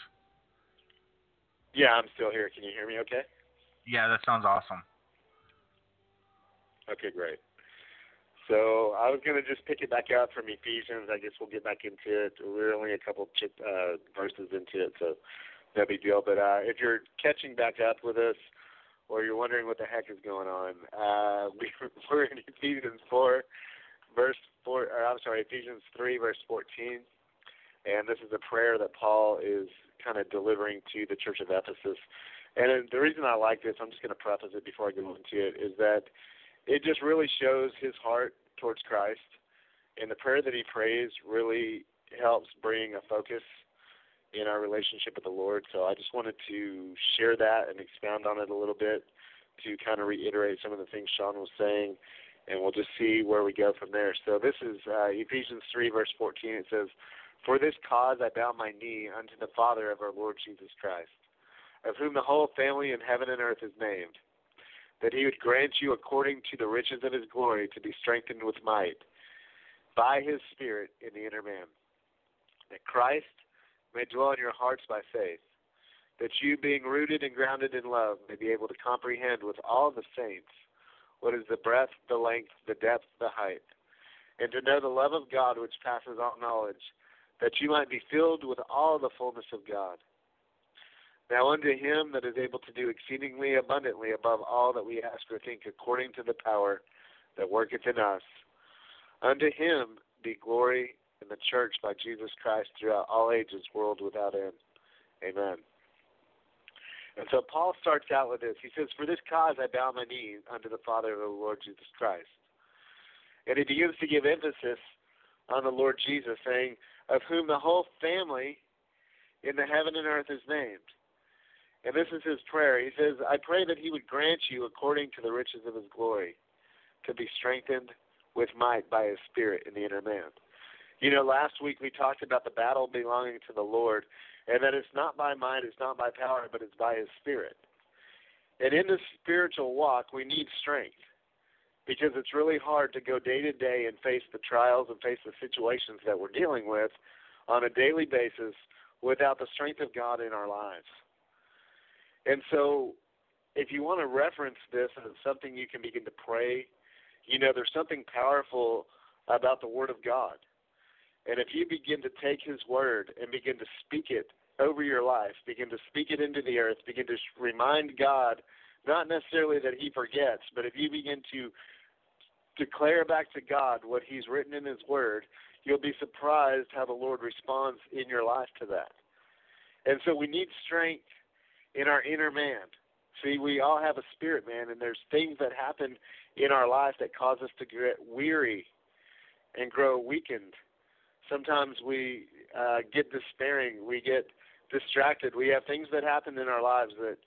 Yeah, I'm still here. Can you hear me okay? Yeah, that sounds awesome. Okay, great. So I was going to just pick it back up from Ephesians. I guess we'll get back into it. We're only a couple chip, uh, verses into it, so no big deal. But uh, if you're catching back up with us, or you're wondering what the heck is going on, uh, we, we're in Ephesians 4, verse 4. Or I'm sorry, Ephesians 3, verse 14, and this is a prayer that Paul is kind of delivering to the church of Ephesus. And the reason I like this, I'm just going to preface it before I go into it, is that it just really shows his heart towards Christ. And the prayer that he prays really helps bring a focus in our relationship with the Lord. So I just wanted to share that and expound on it a little bit to kind of reiterate some of the things Sean was saying, and we'll just see where we go from there. So this is uh, Ephesians 3, verse 14. It says, For this cause I bow my knee unto the Father of our Lord Jesus Christ, of whom the whole family in heaven and earth is named that he would grant you according to the riches of his glory to be strengthened with might by his Spirit in the inner man, that Christ may dwell in your hearts by faith, that you, being rooted and grounded in love, may be able to comprehend with all the saints what is the breadth, the length, the depth, the height, and to know the love of God which passes all knowledge, that you might be filled with all the fullness of God. Now unto him that is able to do exceedingly abundantly above all that we ask or think, according to the power that worketh in us, unto him be glory in the church by Jesus Christ throughout all ages, world without end. Amen. And so Paul starts out with this. He says, For this cause I bow my knee unto the Father of the Lord Jesus Christ. And he begins to give emphasis on the Lord Jesus, saying, Of whom the whole family in the heaven and earth is named. And this is his prayer. He says, I pray that he would grant you, according to the riches of his glory, to be strengthened with might by his Spirit in the inner man. You know, last week we talked about the battle belonging to the Lord, and that it's not by might, it's not by power, but it's by his Spirit. And in this spiritual walk, we need strength because it's really hard to go day to day and face the trials and face the situations that we're dealing with on a daily basis without the strength of God in our lives. And so, if you want to reference this as something you can begin to pray, you know, there's something powerful about the Word of God. And if you begin to take His Word and begin to speak it over your life, begin to speak it into the earth, begin to remind God, not necessarily that He forgets, but if you begin to declare back to God what He's written in His Word, you'll be surprised how the Lord responds in your life to that. And so we need strength in our inner man. See, we all have a spirit man, and there's things that happen in our life that cause us to get weary and grow weakened. Sometimes we uh, get despairing, we get distracted. We have things that happen in our lives that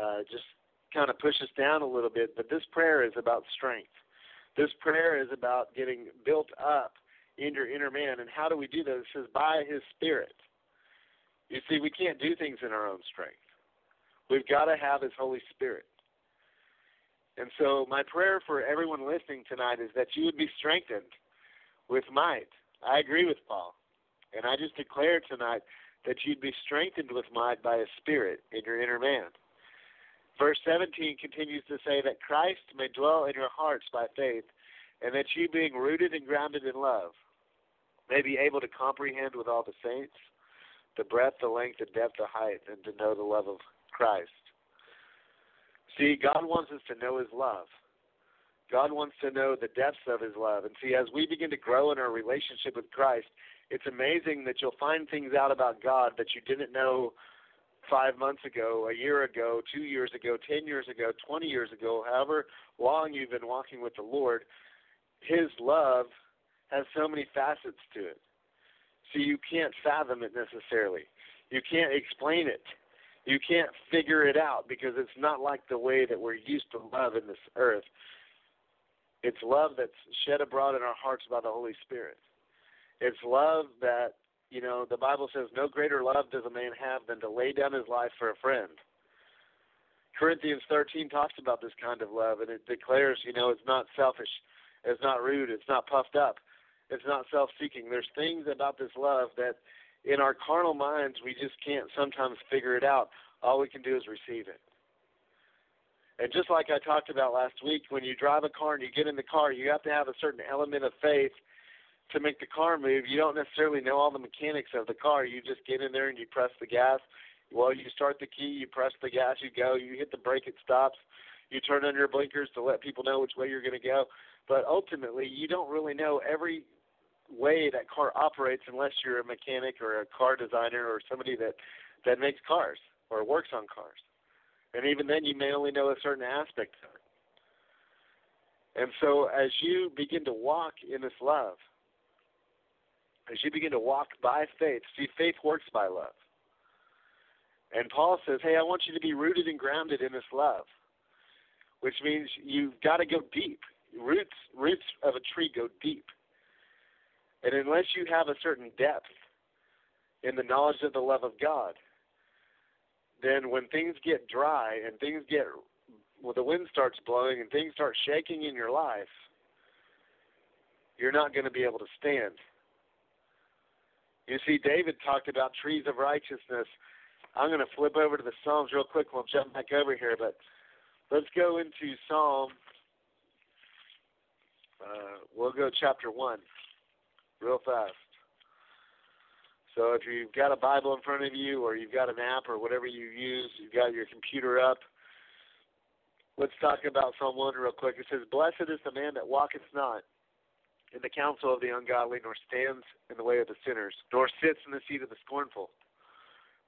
uh, just kind of push us down a little bit. But this prayer is about strength. This prayer is about getting built up in your inner man. And how do we do that? It says by His Spirit. You see, we can't do things in our own strength. We've got to have His Holy Spirit. And so, my prayer for everyone listening tonight is that you would be strengthened with might. I agree with Paul. And I just declare tonight that you'd be strengthened with might by His Spirit in your inner man. Verse 17 continues to say that Christ may dwell in your hearts by faith, and that you, being rooted and grounded in love, may be able to comprehend with all the saints the breadth, the length, the depth, the height, and to know the love of Christ. See, God wants us to know His love. God wants to know the depths of His love. And see, as we begin to grow in our relationship with Christ, it's amazing that you'll find things out about God that you didn't know five months ago, a year ago, two years ago, ten years ago, twenty years ago, however long you've been walking with the Lord. His love has so many facets to it. See, you can't fathom it necessarily. You can't explain it you can't figure it out because it's not like the way that we're used to love in this earth. It's love that's shed abroad in our hearts by the Holy Spirit. It's love that, you know, the Bible says no greater love does a man have than to lay down his life for a friend. Corinthians 13 talks about this kind of love, and it declares, you know, it's not selfish. It's not rude. It's not puffed up. It's not self seeking. There's things about this love that in our carnal minds we just can't sometimes figure it out. All we can do is receive it. And just like I talked about last week, when you drive a car and you get in the car, you have to have a certain element of faith to make the car move. You don't necessarily know all the mechanics of the car. You just get in there and you press the gas. Well, you start the key, you press the gas, you go, you hit the brake, it stops. You turn on your blinkers to let people know which way you're going to go. But ultimately, you don't really know every way that car operates unless you're a mechanic or a car designer or somebody that that makes cars or works on cars. And even then, you may only know a certain aspect of it. And so, as you begin to walk in this love, as you begin to walk by faith, see, faith works by love. And Paul says, hey, I want you to be rooted and grounded in this love, which means you've got to go deep. Roots, roots of a tree go deep. And unless you have a certain depth in the knowledge of the love of God, then when things get dry and things get, well, the wind starts blowing and things start shaking in your life, you're not going to be able to stand. You see, David talked about trees of righteousness. I'm going to flip over to the Psalms real quick. We'll jump back over here, but let's go into Psalm. Uh, we'll go chapter 1 real fast. So if you've got a Bible in front of you or you've got an app or whatever you use, you've got your computer up, let's talk about Psalm 1 real quick. It says, Blessed is the man that walketh not in the counsel of the ungodly, nor stands in the way of the sinners, nor sits in the seat of the scornful.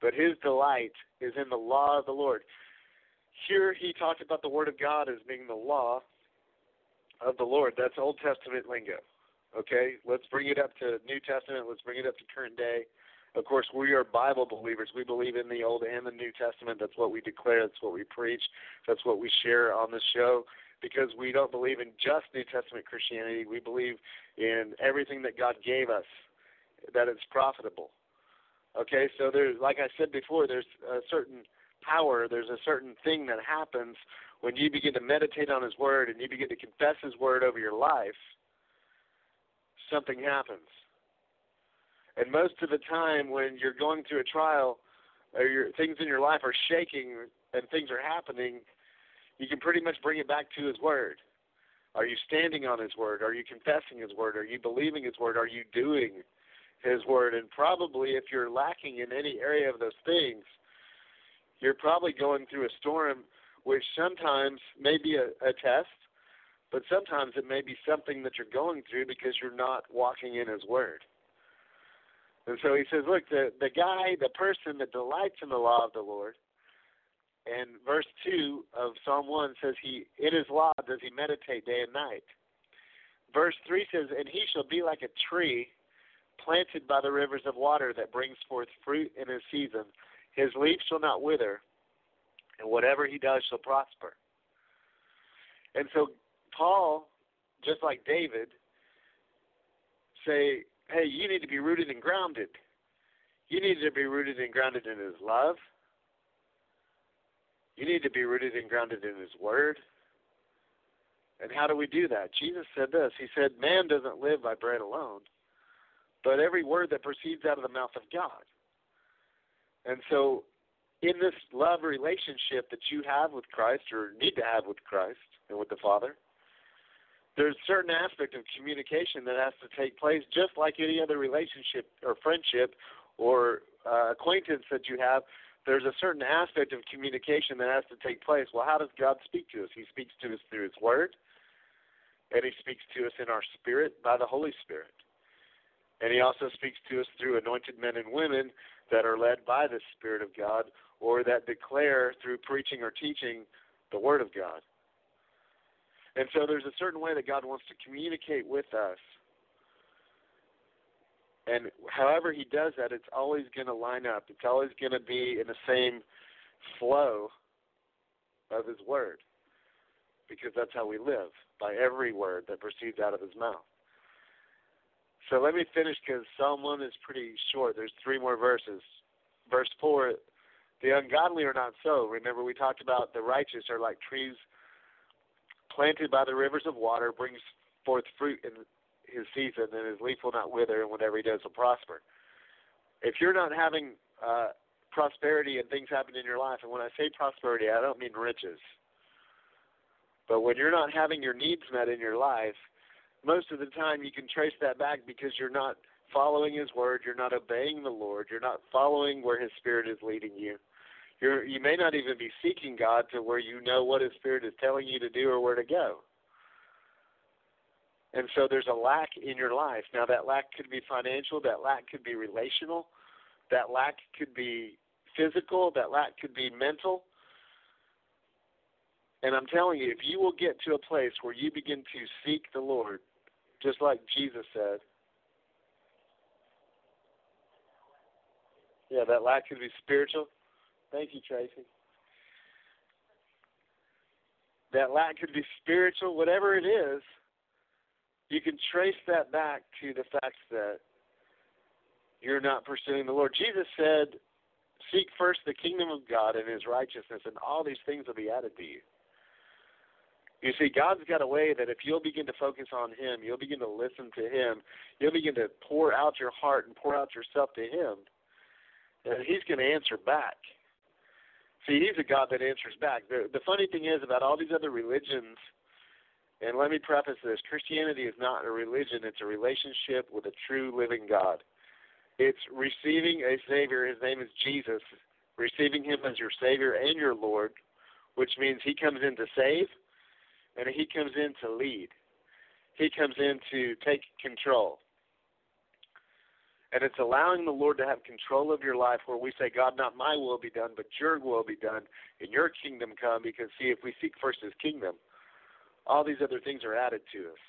But his delight is in the law of the Lord. Here he talked about the Word of God as being the law of the Lord. That's Old Testament lingo. Okay, let's bring it up to New Testament. Let's bring it up to current day. Of course, we are Bible believers. We believe in the Old and the New Testament. That's what we declare. That's what we preach. That's what we share on the show because we don't believe in just New Testament Christianity. We believe in everything that God gave us, that it's profitable. Okay, so there's, like I said before, there's a certain power, there's a certain thing that happens when you begin to meditate on His Word and you begin to confess His Word over your life something happens. And most of the time, when you're going through a trial, or your things in your life are shaking and things are happening, you can pretty much bring it back to His Word. Are you standing on His Word? Are you confessing His Word? Are you believing His Word? Are you doing His Word? And probably, if you're lacking in any area of those things, you're probably going through a storm, which sometimes may be a, a test, but sometimes it may be something that you're going through because you're not walking in His Word. And so he says, look, the, the guy, the person that delights in the law of the Lord, and verse 2 of Psalm 1 says, he In his law does he meditate day and night. Verse 3 says, And he shall be like a tree planted by the rivers of water that brings forth fruit in his season. His leaf shall not wither, and whatever he does shall prosper. And so Paul, just like David, say, hey, you need to be rooted and grounded. You need to be rooted and grounded in His love. You need to be rooted and grounded in His Word. And how do we do that? Jesus said this He said, Man doesn't live by bread alone, but every word that proceeds out of the mouth of God. And so, in this love relationship that you have with Christ or need to have with Christ and with the Father, there's a certain aspect of communication that has to take place, just like any other relationship or friendship or uh, acquaintance that you have. There's a certain aspect of communication that has to take place. Well, how does God speak to us? He speaks to us through His Word, and He speaks to us in our spirit by the Holy Spirit. And He also speaks to us through anointed men and women that are led by the Spirit of God or that declare through preaching or teaching the Word of God. And so there's a certain way that God wants to communicate with us. And however He does that, it's always going to line up. It's always going to be in the same flow of His Word. Because that's how we live, by every word that proceeds out of His mouth. So let me finish because Psalm 1 is pretty short. There's three more verses. Verse 4 The ungodly are not so. Remember, we talked about the righteous are like trees planted by the rivers of water brings forth fruit in his season, and his leaf will not wither, and whatever he does will prosper. If you're not having uh, prosperity and things happen in your life, and when I say prosperity, I don't mean riches, but when you're not having your needs met in your life, most of the time you can trace that back because you're not following his word, you're not obeying the Lord, you're not following where his spirit is leading you. You're you may not even be seeking God to where you know what his spirit is telling you to do or where to go. And so there's a lack in your life. Now that lack could be financial, that lack could be relational, that lack could be physical, that lack could be mental. And I'm telling you, if you will get to a place where you begin to seek the Lord, just like Jesus said, yeah, that lack could be spiritual. Thank you, Tracy. That lack could be spiritual, whatever it is, you can trace that back to the fact that you're not pursuing the Lord. Jesus said, Seek first the kingdom of God and his righteousness, and all these things will be added to you. You see, God's got a way that if you'll begin to focus on Him, you'll begin to listen to Him, you'll begin to pour out your heart and pour out yourself to Him, and He's going to answer back. See, He's a God that answers back. The, the funny thing is about all these other religions, and let me preface this Christianity is not a religion, it's a relationship with a true living God. It's receiving a Savior, His name is Jesus, receiving Him as your Savior and your Lord, which means He comes in to save and He comes in to lead. He comes in to take control. And it's allowing the Lord to have control of your life where we say, God, not my will be done, but your will be done, and your kingdom come. Because, see, if we seek first his kingdom, all these other things are added to us.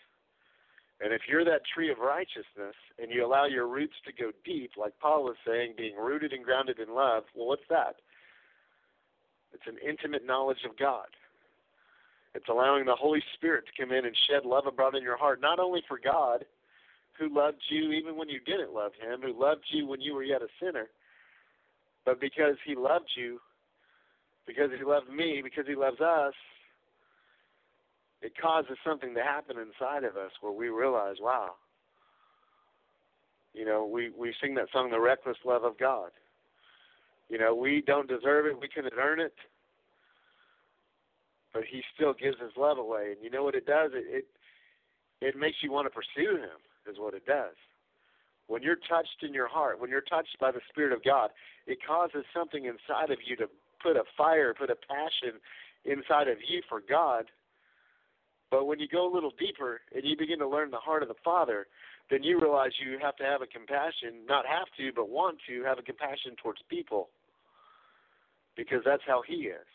And if you're that tree of righteousness and you allow your roots to go deep, like Paul was saying, being rooted and grounded in love, well, what's that? It's an intimate knowledge of God. It's allowing the Holy Spirit to come in and shed love abroad in your heart, not only for God, who loved you even when you didn't love Him, who loved you when you were yet a sinner, but because He loved you, because He loved me, because He loves us, it causes something to happen inside of us where we realize, wow, you know, we, we sing that song, The Reckless Love of God. You know, we don't deserve it, we couldn't earn it but he still gives his love away. And you know what it does? It it, it makes you want to pursue him. Is what it does. When you're touched in your heart, when you're touched by the Spirit of God, it causes something inside of you to put a fire, put a passion inside of you for God. But when you go a little deeper and you begin to learn the heart of the Father, then you realize you have to have a compassion, not have to, but want to have a compassion towards people. Because that's how He is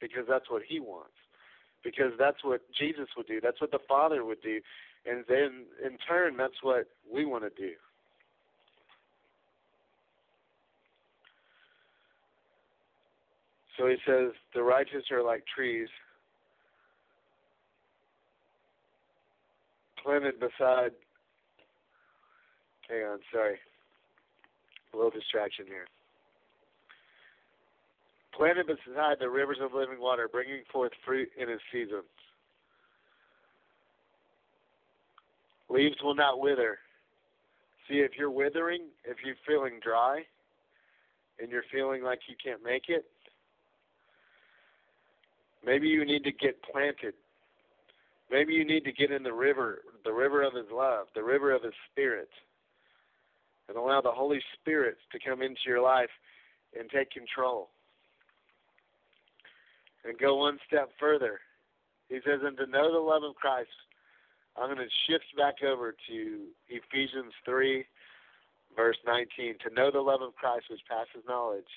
because that's what he wants. Because that's what Jesus would do. That's what the Father would do. And then in turn, that's what we want to do. So he says, the righteous are like trees planted beside. Hang on, sorry. A little distraction here planted beside the rivers of living water, bringing forth fruit in its seasons. Leaves will not wither. See, if you're withering, if you're feeling dry, and you're feeling like you can't make it, maybe you need to get planted. Maybe you need to get in the river, the river of His love, the river of His Spirit, and allow the Holy Spirit to come into your life and take control and go one step further. He says, and to know the love of Christ, I'm going to shift back over to Ephesians 3, verse 19. To know the love of Christ which passes knowledge,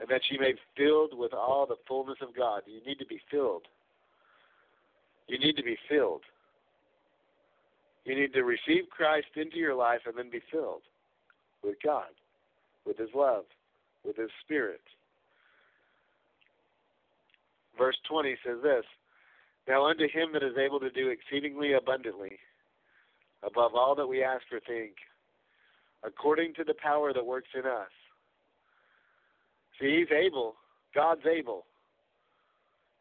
and that you may be filled with all the fullness of God. You need to be filled. You need to be filled. You need to receive Christ into your life and then be filled with God, with His love, with His Spirit verse 20 says this Now unto him that is able to do exceedingly abundantly, above all that we ask or think, according to the power that works in us. See, he's able. God's able.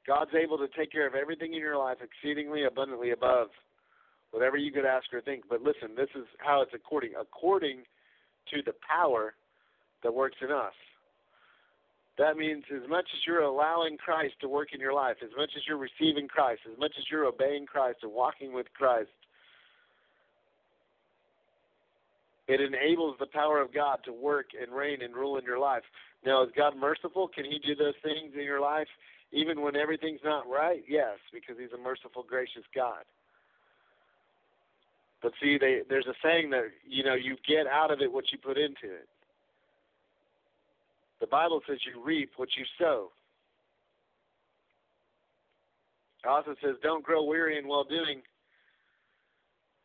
God's able to take care of everything in your life exceedingly abundantly above whatever you could ask or think. But listen, this is how it's according according to the power that works in us. That means as much as you're allowing Christ to work in your life, as much as you're receiving Christ, as much as you're obeying Christ and walking with Christ, it enables the power of God to work and reign and rule in your life. Now, is God merciful? Can He do those things in your life even when everything's not right? Yes, because He's a merciful, gracious God. But see, they, there's a saying that you know you get out of it what you put into it. The Bible says you reap what you sow. It also says don't grow weary in well doing,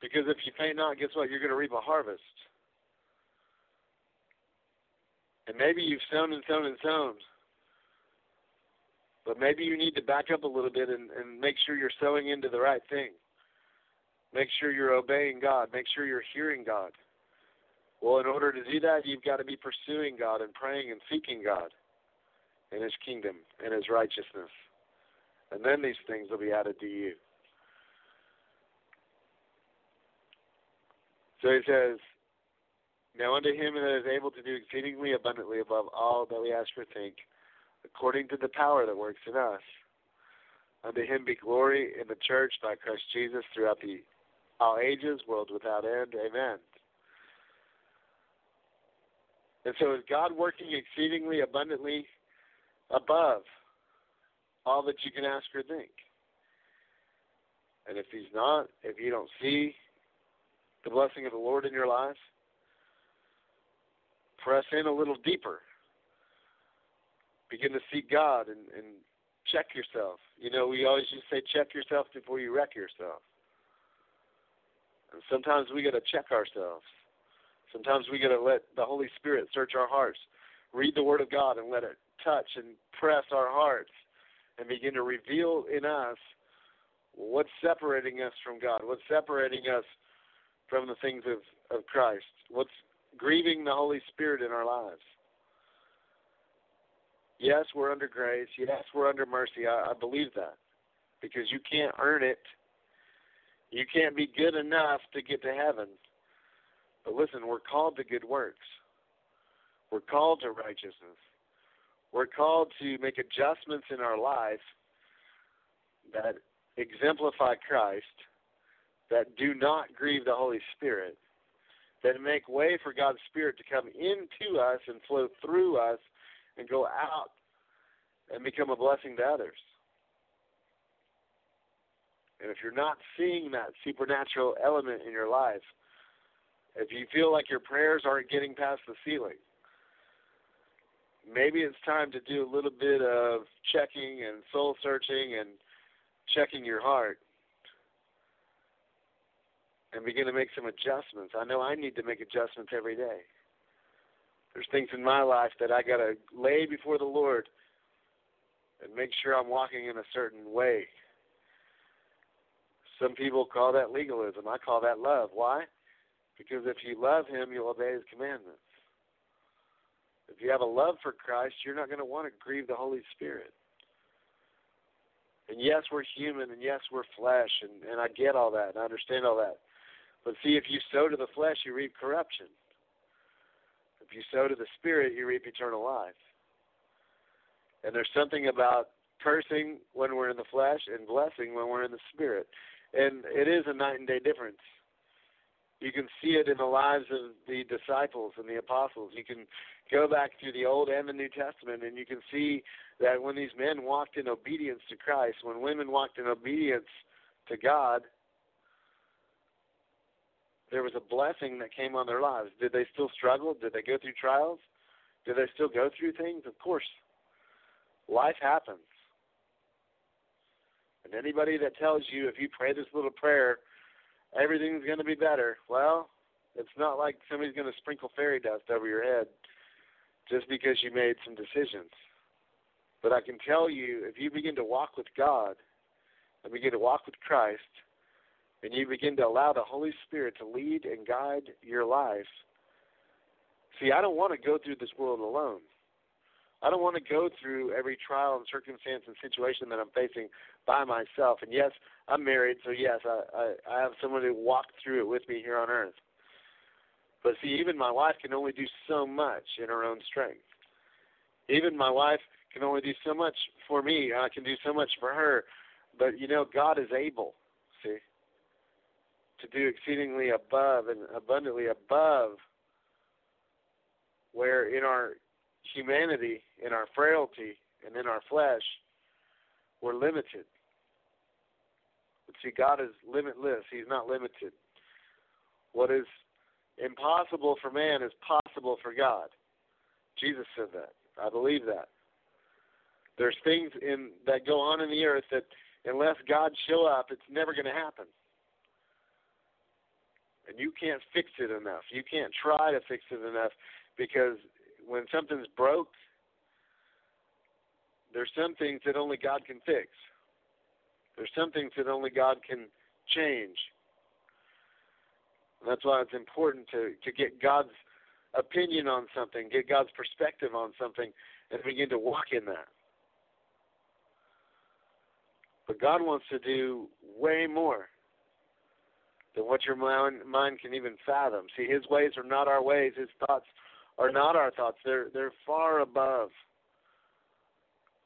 because if you faint not, guess what? You're going to reap a harvest. And maybe you've sown and sown and sown. But maybe you need to back up a little bit and, and make sure you're sowing into the right thing. Make sure you're obeying God. Make sure you're hearing God. Well, in order to do that, you've got to be pursuing God and praying and seeking God and His kingdom and His righteousness. And then these things will be added to you. So he says, Now unto him that is able to do exceedingly abundantly above all that we ask or think, according to the power that works in us, unto him be glory in the church by Christ Jesus throughout the all ages, world without end. Amen. And so is God working exceedingly abundantly above all that you can ask or think? And if he's not, if you don't see the blessing of the Lord in your life, press in a little deeper. Begin to seek God and, and check yourself. You know, we always just say check yourself before you wreck yourself. And sometimes we got to check ourselves. Sometimes we got to let the Holy Spirit search our hearts. Read the Word of God and let it touch and press our hearts and begin to reveal in us what's separating us from God, what's separating us from the things of, of Christ, what's grieving the Holy Spirit in our lives. Yes, we're under grace. Yes, we're under mercy. I, I believe that because you can't earn it. You can't be good enough to get to heaven. But listen, we're called to good works. We're called to righteousness. We're called to make adjustments in our life that exemplify Christ, that do not grieve the Holy Spirit, that make way for God's Spirit to come into us and flow through us and go out and become a blessing to others. And if you're not seeing that supernatural element in your life, if you feel like your prayers aren't getting past the ceiling, maybe it's time to do a little bit of checking and soul searching and checking your heart and begin to make some adjustments. I know I need to make adjustments every day. There's things in my life that I got to lay before the Lord and make sure I'm walking in a certain way. Some people call that legalism. I call that love. Why? Because if you love Him, you'll obey His commandments. If you have a love for Christ, you're not going to want to grieve the Holy Spirit. And yes, we're human, and yes, we're flesh, and, and I get all that, and I understand all that. But see, if you sow to the flesh, you reap corruption. If you sow to the Spirit, you reap eternal life. And there's something about cursing when we're in the flesh and blessing when we're in the Spirit. And it is a night and day difference. You can see it in the lives of the disciples and the apostles. You can go back through the Old and the New Testament, and you can see that when these men walked in obedience to Christ, when women walked in obedience to God, there was a blessing that came on their lives. Did they still struggle? Did they go through trials? Did they still go through things? Of course. Life happens. And anybody that tells you if you pray this little prayer, everything's going to be better, well, it's not like somebody's going to sprinkle fairy dust over your head just because you made some decisions. But I can tell you, if you begin to walk with God and begin to walk with Christ, and you begin to allow the Holy Spirit to lead and guide your life. See, I don't want to go through this world alone. I don't want to go through every trial and circumstance and situation that I'm facing by myself. And yes, I'm married, so yes, I, I, I have someone to walk through it with me here on earth. But see, even my wife can only do so much in her own strength. Even my wife can only do so much for me. I can do so much for her. But you know, God is able, see, to do exceedingly above and abundantly above where in our humanity, in our frailty, and in our flesh, we're limited. But see, God is limitless. He's not limited. What is impossible for man is possible for God. Jesus said that. I believe that. There's things in that go on in the earth that unless God show up, it's never going to happen. And you can't fix it enough. You can't try to fix it enough because when something's broke, there's some things that only God can fix. There's some things that only God can change. And that's why it's important to, to get God's opinion on something, get God's perspective on something, and begin to walk in that. But God wants to do way more than what your mind can even fathom. See, His ways are not our ways. His thoughts are not our thoughts. They're they're far above.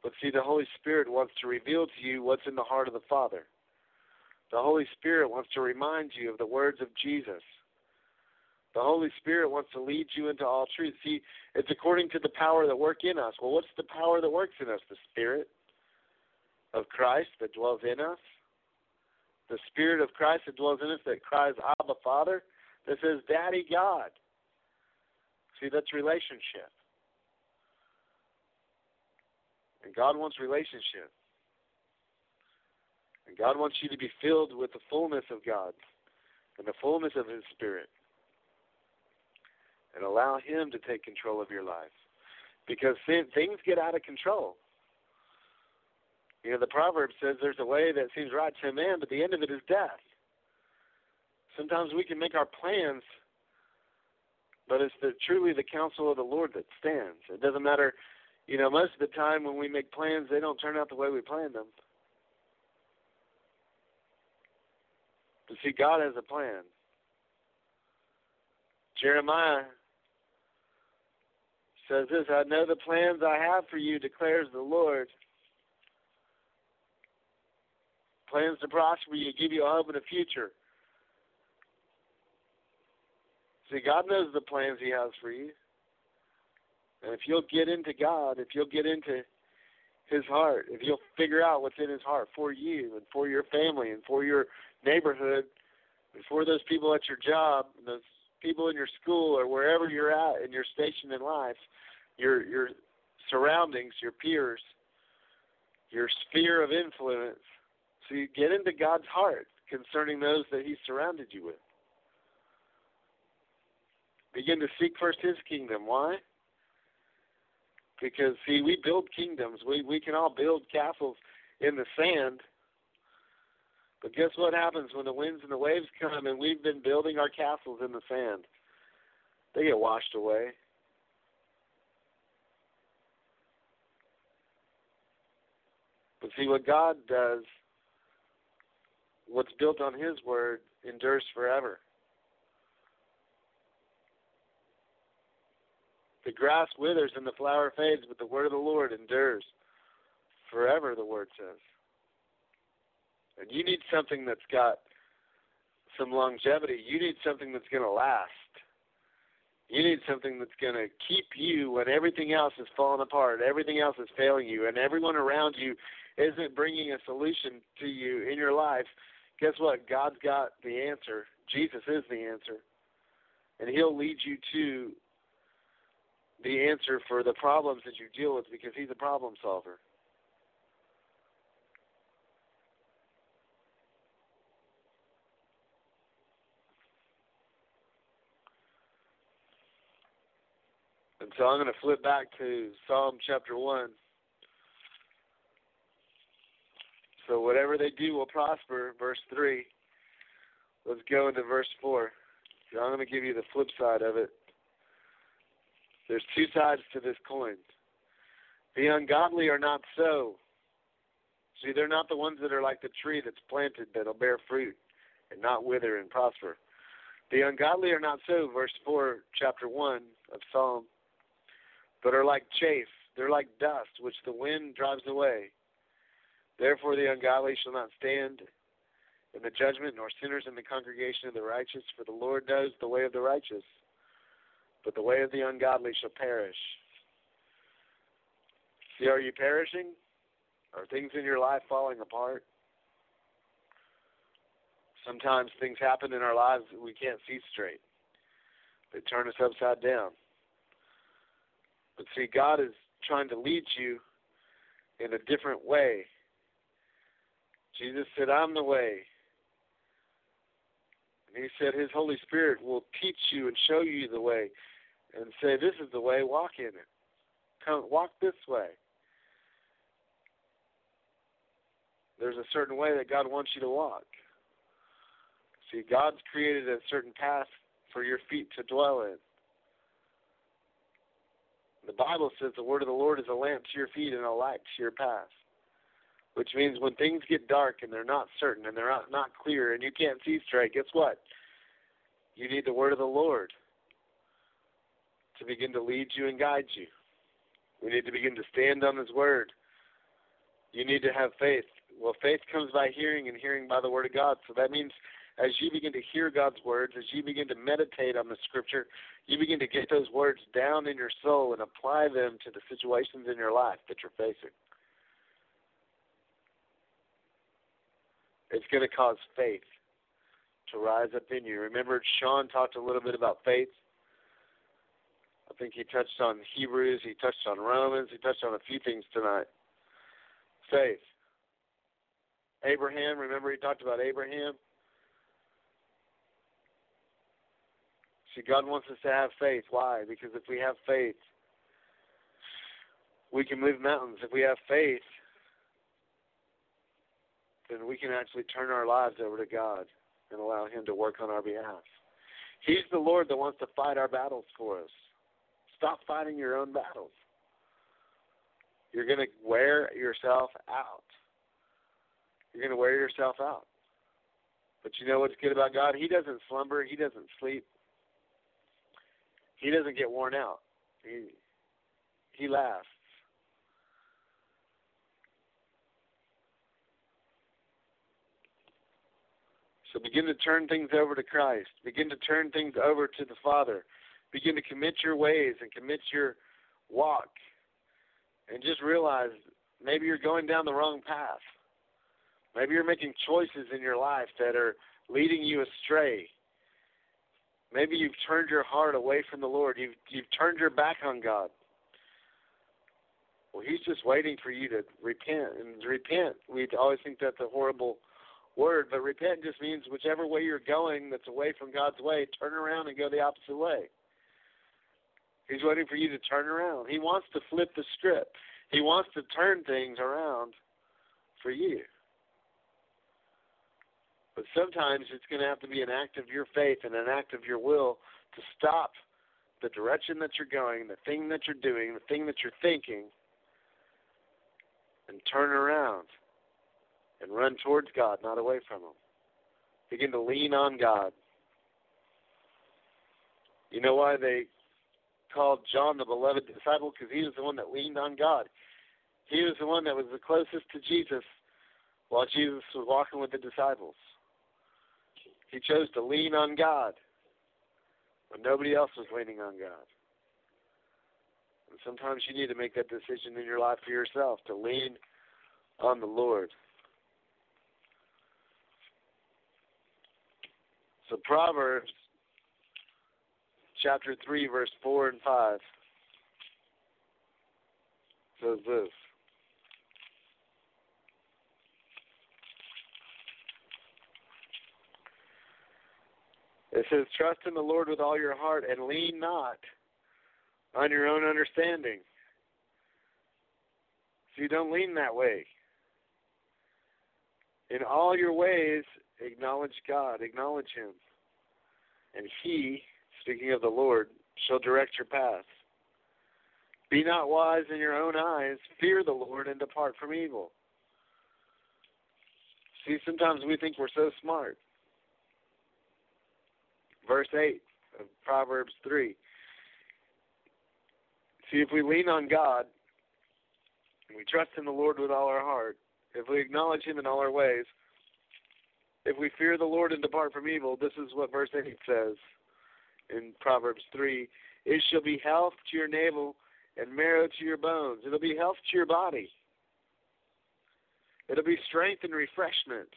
But see, the Holy Spirit wants to reveal to you what's in the heart of the Father. The Holy Spirit wants to remind you of the words of Jesus. The Holy Spirit wants to lead you into all truth. See, it's according to the power that work in us. Well, what's the power that works in us? The Spirit of Christ that dwells in us. The Spirit of Christ that dwells in us that cries, Abba, Father, that says, Daddy God. See, that's relationship. And God wants relationship. And God wants you to be filled with the fullness of God and the fullness of His Spirit. And allow Him to take control of your life. Because things get out of control. You know, the proverb says there's a way that seems right to a man, but the end of it is death. Sometimes we can make our plans but it's the, truly the counsel of the Lord that stands. It doesn't matter, you know, most of the time when we make plans, they don't turn out the way we planned them. But see, God has a plan. Jeremiah says this I know the plans I have for you, declares the Lord. Plans to prosper you, give you a hope and a future. See, God knows the plans He has for you. And if you'll get into God, if you'll get into His heart, if you'll figure out what's in His heart for you and for your family and for your neighborhood, and for those people at your job, and those people in your school or wherever you're at in your station in life, your your surroundings, your peers, your sphere of influence. So you get into God's heart concerning those that He surrounded you with. Begin to seek first His kingdom. Why? Because see, we build kingdoms. We we can all build castles in the sand. But guess what happens when the winds and the waves come and we've been building our castles in the sand? They get washed away. But see what God does, what's built on His word endures forever. The grass withers and the flower fades, but the word of the Lord endures forever, the word says. And you need something that's got some longevity. You need something that's going to last. You need something that's going to keep you when everything else is falling apart, everything else is failing you, and everyone around you isn't bringing a solution to you in your life. Guess what? God's got the answer. Jesus is the answer. And He'll lead you to the answer for the problems that you deal with because he's a problem solver. And so I'm going to flip back to Psalm chapter 1. So whatever they do will prosper, verse 3. Let's go into verse 4. So I'm going to give you the flip side of it. There's two sides to this coin. The ungodly are not so. See, they're not the ones that are like the tree that's planted that'll bear fruit and not wither and prosper. The ungodly are not so, verse 4, chapter 1 of Psalm, but are like chaff. They're like dust, which the wind drives away. Therefore, the ungodly shall not stand in the judgment, nor sinners in the congregation of the righteous, for the Lord knows the way of the righteous, but the way of the ungodly shall perish. See, are you perishing? Are things in your life falling apart? Sometimes things happen in our lives that we can't see straight. They turn us upside down. But see, God is trying to lead you in a different way. Jesus said, I'm the way. And he said his Holy Spirit will teach you and show you the way and say, This is the way, walk in it. Come walk this way. There's a certain way that God wants you to walk. See, God's created a certain path for your feet to dwell in. The Bible says the word of the Lord is a lamp to your feet and a light to your path. Which means when things get dark and they're not certain and they're not, clear and you can't see straight, guess what? You need the word of the Lord to begin to lead you and guide you. We need to begin to stand on His word. You need to have faith. Well, faith comes by hearing, and hearing by the word of God. So that means as you begin to hear God's words, as you begin to meditate on the scripture, you begin to get those words down in your soul and apply them to the situations in your life that you're facing. It's going to cause faith to rise up in you. Remember, Sean talked a little bit about faith. I think he touched on Hebrews, he touched on Romans, he touched on a few things tonight. Faith. Abraham, remember he talked about Abraham? See, God wants us to have faith. Why? Because if we have faith, we can move mountains. If we have faith, then we can actually turn our lives over to God and allow Him to work on our behalf. He's the Lord that wants to fight our battles for us. Stop fighting your own battles. You're going to wear yourself out. You're going to wear yourself out. But you know what's good about God? He doesn't slumber, He doesn't sleep. He doesn't get worn out. He he lasts. So begin to turn things over to Christ. Begin to turn things over to the Father. Begin to commit your ways and commit your walk. And just realize maybe you're going down the wrong path. Maybe you're making choices in your life that are leading you astray. Maybe you've turned your heart away from the Lord. You've you've turned your back on God. Well, He's just waiting for you to repent. And repent, we always think that's a horrible word, but repent just means whichever way you're going that's away from God's way, turn around and go the opposite way. He's waiting for you to turn around. He wants to flip the script. He wants to turn things around for you. But sometimes it's going to have to be an act of your faith and an act of your will to stop the direction that you're going, the thing that you're doing, the thing that you're thinking, and turn around and run towards God, not away from Him. Begin to lean on God. You know why they called John the beloved disciple? Because he was the one that leaned on God. He was the one that was the closest to Jesus while Jesus was walking with the disciples. He chose to lean on God when nobody else was leaning on God. And sometimes you need to make that decision in your life for yourself to lean on the Lord. So Proverbs chapter 3 verse 4 and 5 says this. It says, Trust in the Lord with all your heart and lean not on your own understanding. So you don't lean that way. In all your ways, acknowledge God, acknowledge Him. And He, speaking of the Lord, shall direct your path. Be not wise in your own eyes. Fear the Lord and depart from evil. See, sometimes we think we're so smart. Verse 8 of Proverbs 3. See, if we lean on God, and we trust in the Lord with all our heart, if we acknowledge Him in all our ways, if we fear the Lord and depart from evil, this is what verse 8 says in Proverbs 3 It shall be health to your navel and marrow to your bones. It'll be health to your body. It'll be strength and refreshment.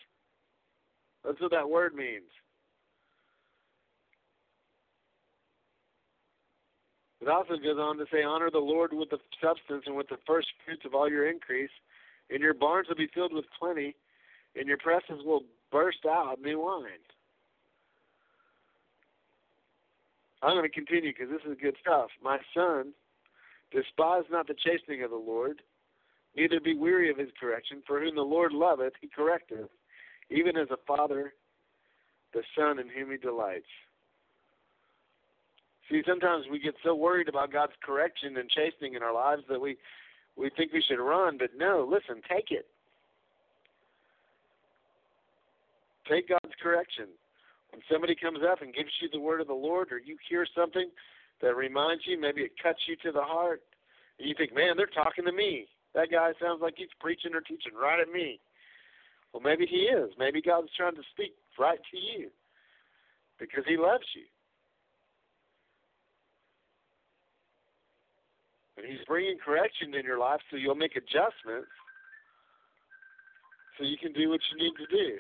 That's what that word means. It also goes on to say, Honor the Lord with the substance and with the first fruits of all your increase. And your barns will be filled with plenty, and your presses will burst out new wine. I'm going to continue because this is good stuff. My son, despise not the chastening of the Lord, neither be weary of his correction, for whom the Lord loveth, he correcteth, even as a father the son in whom he delights. See, sometimes we get so worried about God's correction and chastening in our lives that we we think we should run, but no, listen, take it. Take God's correction. When somebody comes up and gives you the word of the Lord, or you hear something that reminds you, maybe it cuts you to the heart, and you think, man, they're talking to me. That guy sounds like he's preaching or teaching right at me. Well, maybe he is. Maybe God's trying to speak right to you because he loves you. And he's bringing correction in your life so you'll make adjustments so you can do what you need to do.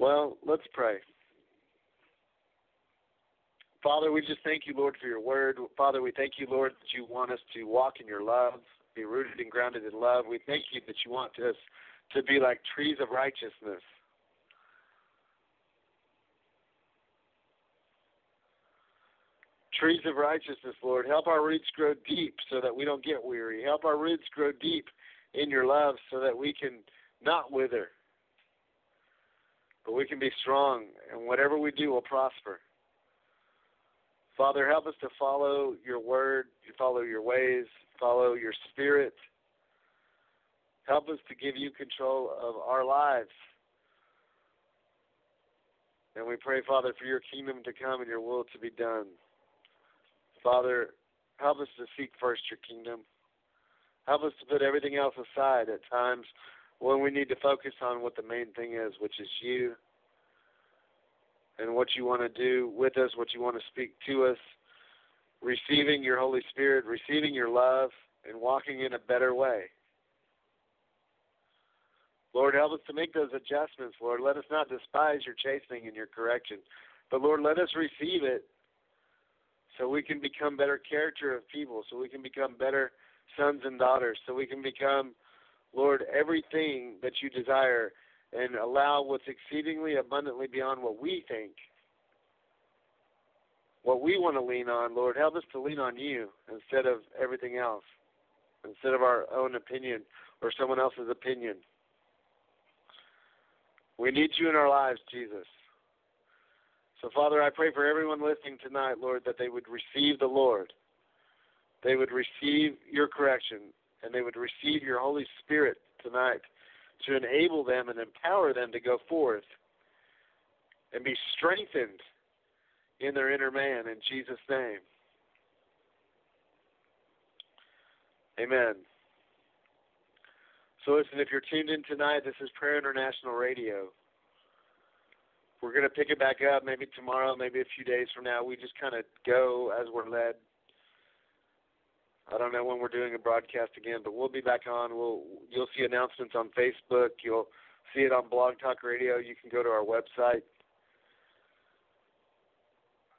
Well, let's pray. Father, we just thank you, Lord, for your word. Father, we thank you, Lord, that you want us to walk in your love, be rooted and grounded in love. We thank you that you want us to be like trees of righteousness trees of righteousness, Lord. Help our roots grow deep so that we don't get weary. Help our roots grow deep in your love so that we can not wither, but we can be strong, and whatever we do will prosper. Father, help us to follow your word, to follow your ways, follow your spirit. Help us to give you control of our lives. And we pray, Father, for your kingdom to come and your will to be done. Father, help us to seek first your kingdom. Help us to put everything else aside at times when we need to focus on what the main thing is, which is you and what you want to do with us, what you want to speak to us, receiving your Holy Spirit, receiving your love, and walking in a better way. Lord, help us to make those adjustments, Lord. Let us not despise your chastening and your correction, but Lord, let us receive it so we can become better character of people, so we can become better sons and daughters, so we can become, Lord, everything that you desire and allow what's exceedingly abundantly beyond what we think, what we want to lean on, Lord. Help us to lean on you instead of everything else, instead of our own opinion or someone else's opinion. We need you in our lives, Jesus. So, Father, I pray for everyone listening tonight, Lord, that they would receive the Lord. They would receive your correction, and they would receive your Holy Spirit tonight to enable them and empower them to go forth and be strengthened in their inner man in Jesus' name. Amen. So, listen, if you're tuned in tonight, this is Prayer International Radio we're going to pick it back up maybe tomorrow, maybe a few days from now. We just kind of go as we're led. I don't know when we're doing a broadcast again, but we'll be back on. We'll you'll see announcements on Facebook. You'll see it on Blog Talk Radio. You can go to our website.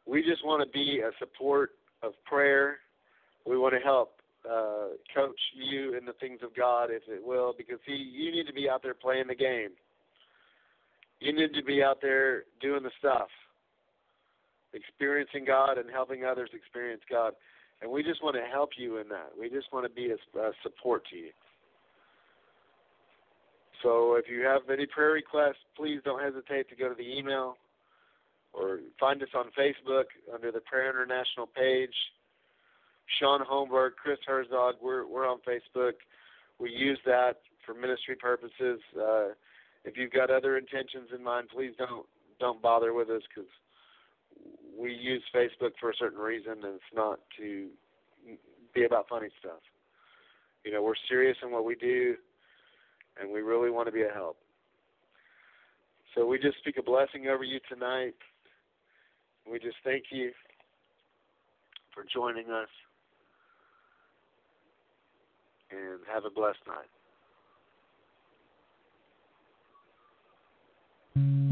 We just want to be a support of prayer. We want to help uh, coach you in the things of God, if it will, because see, you need to be out there playing the game. You need to be out there doing the stuff, experiencing God and helping others experience God. And we just want to help you in that. We just want to be a, a support to you. So if you have any prayer requests, please don't hesitate to go to the email or find us on Facebook under the Prayer International page. Sean Holmberg, Chris Herzog, we're we're on Facebook. We use that for ministry purposes. Uh, if you've got other intentions in mind, please don't don't bother with us because we use Facebook for a certain reason, and it's not to be about funny stuff. You know, we're serious in what we do, and we really want to be a help. So we just speak a blessing over you tonight. We just thank you for joining us, and have a blessed night.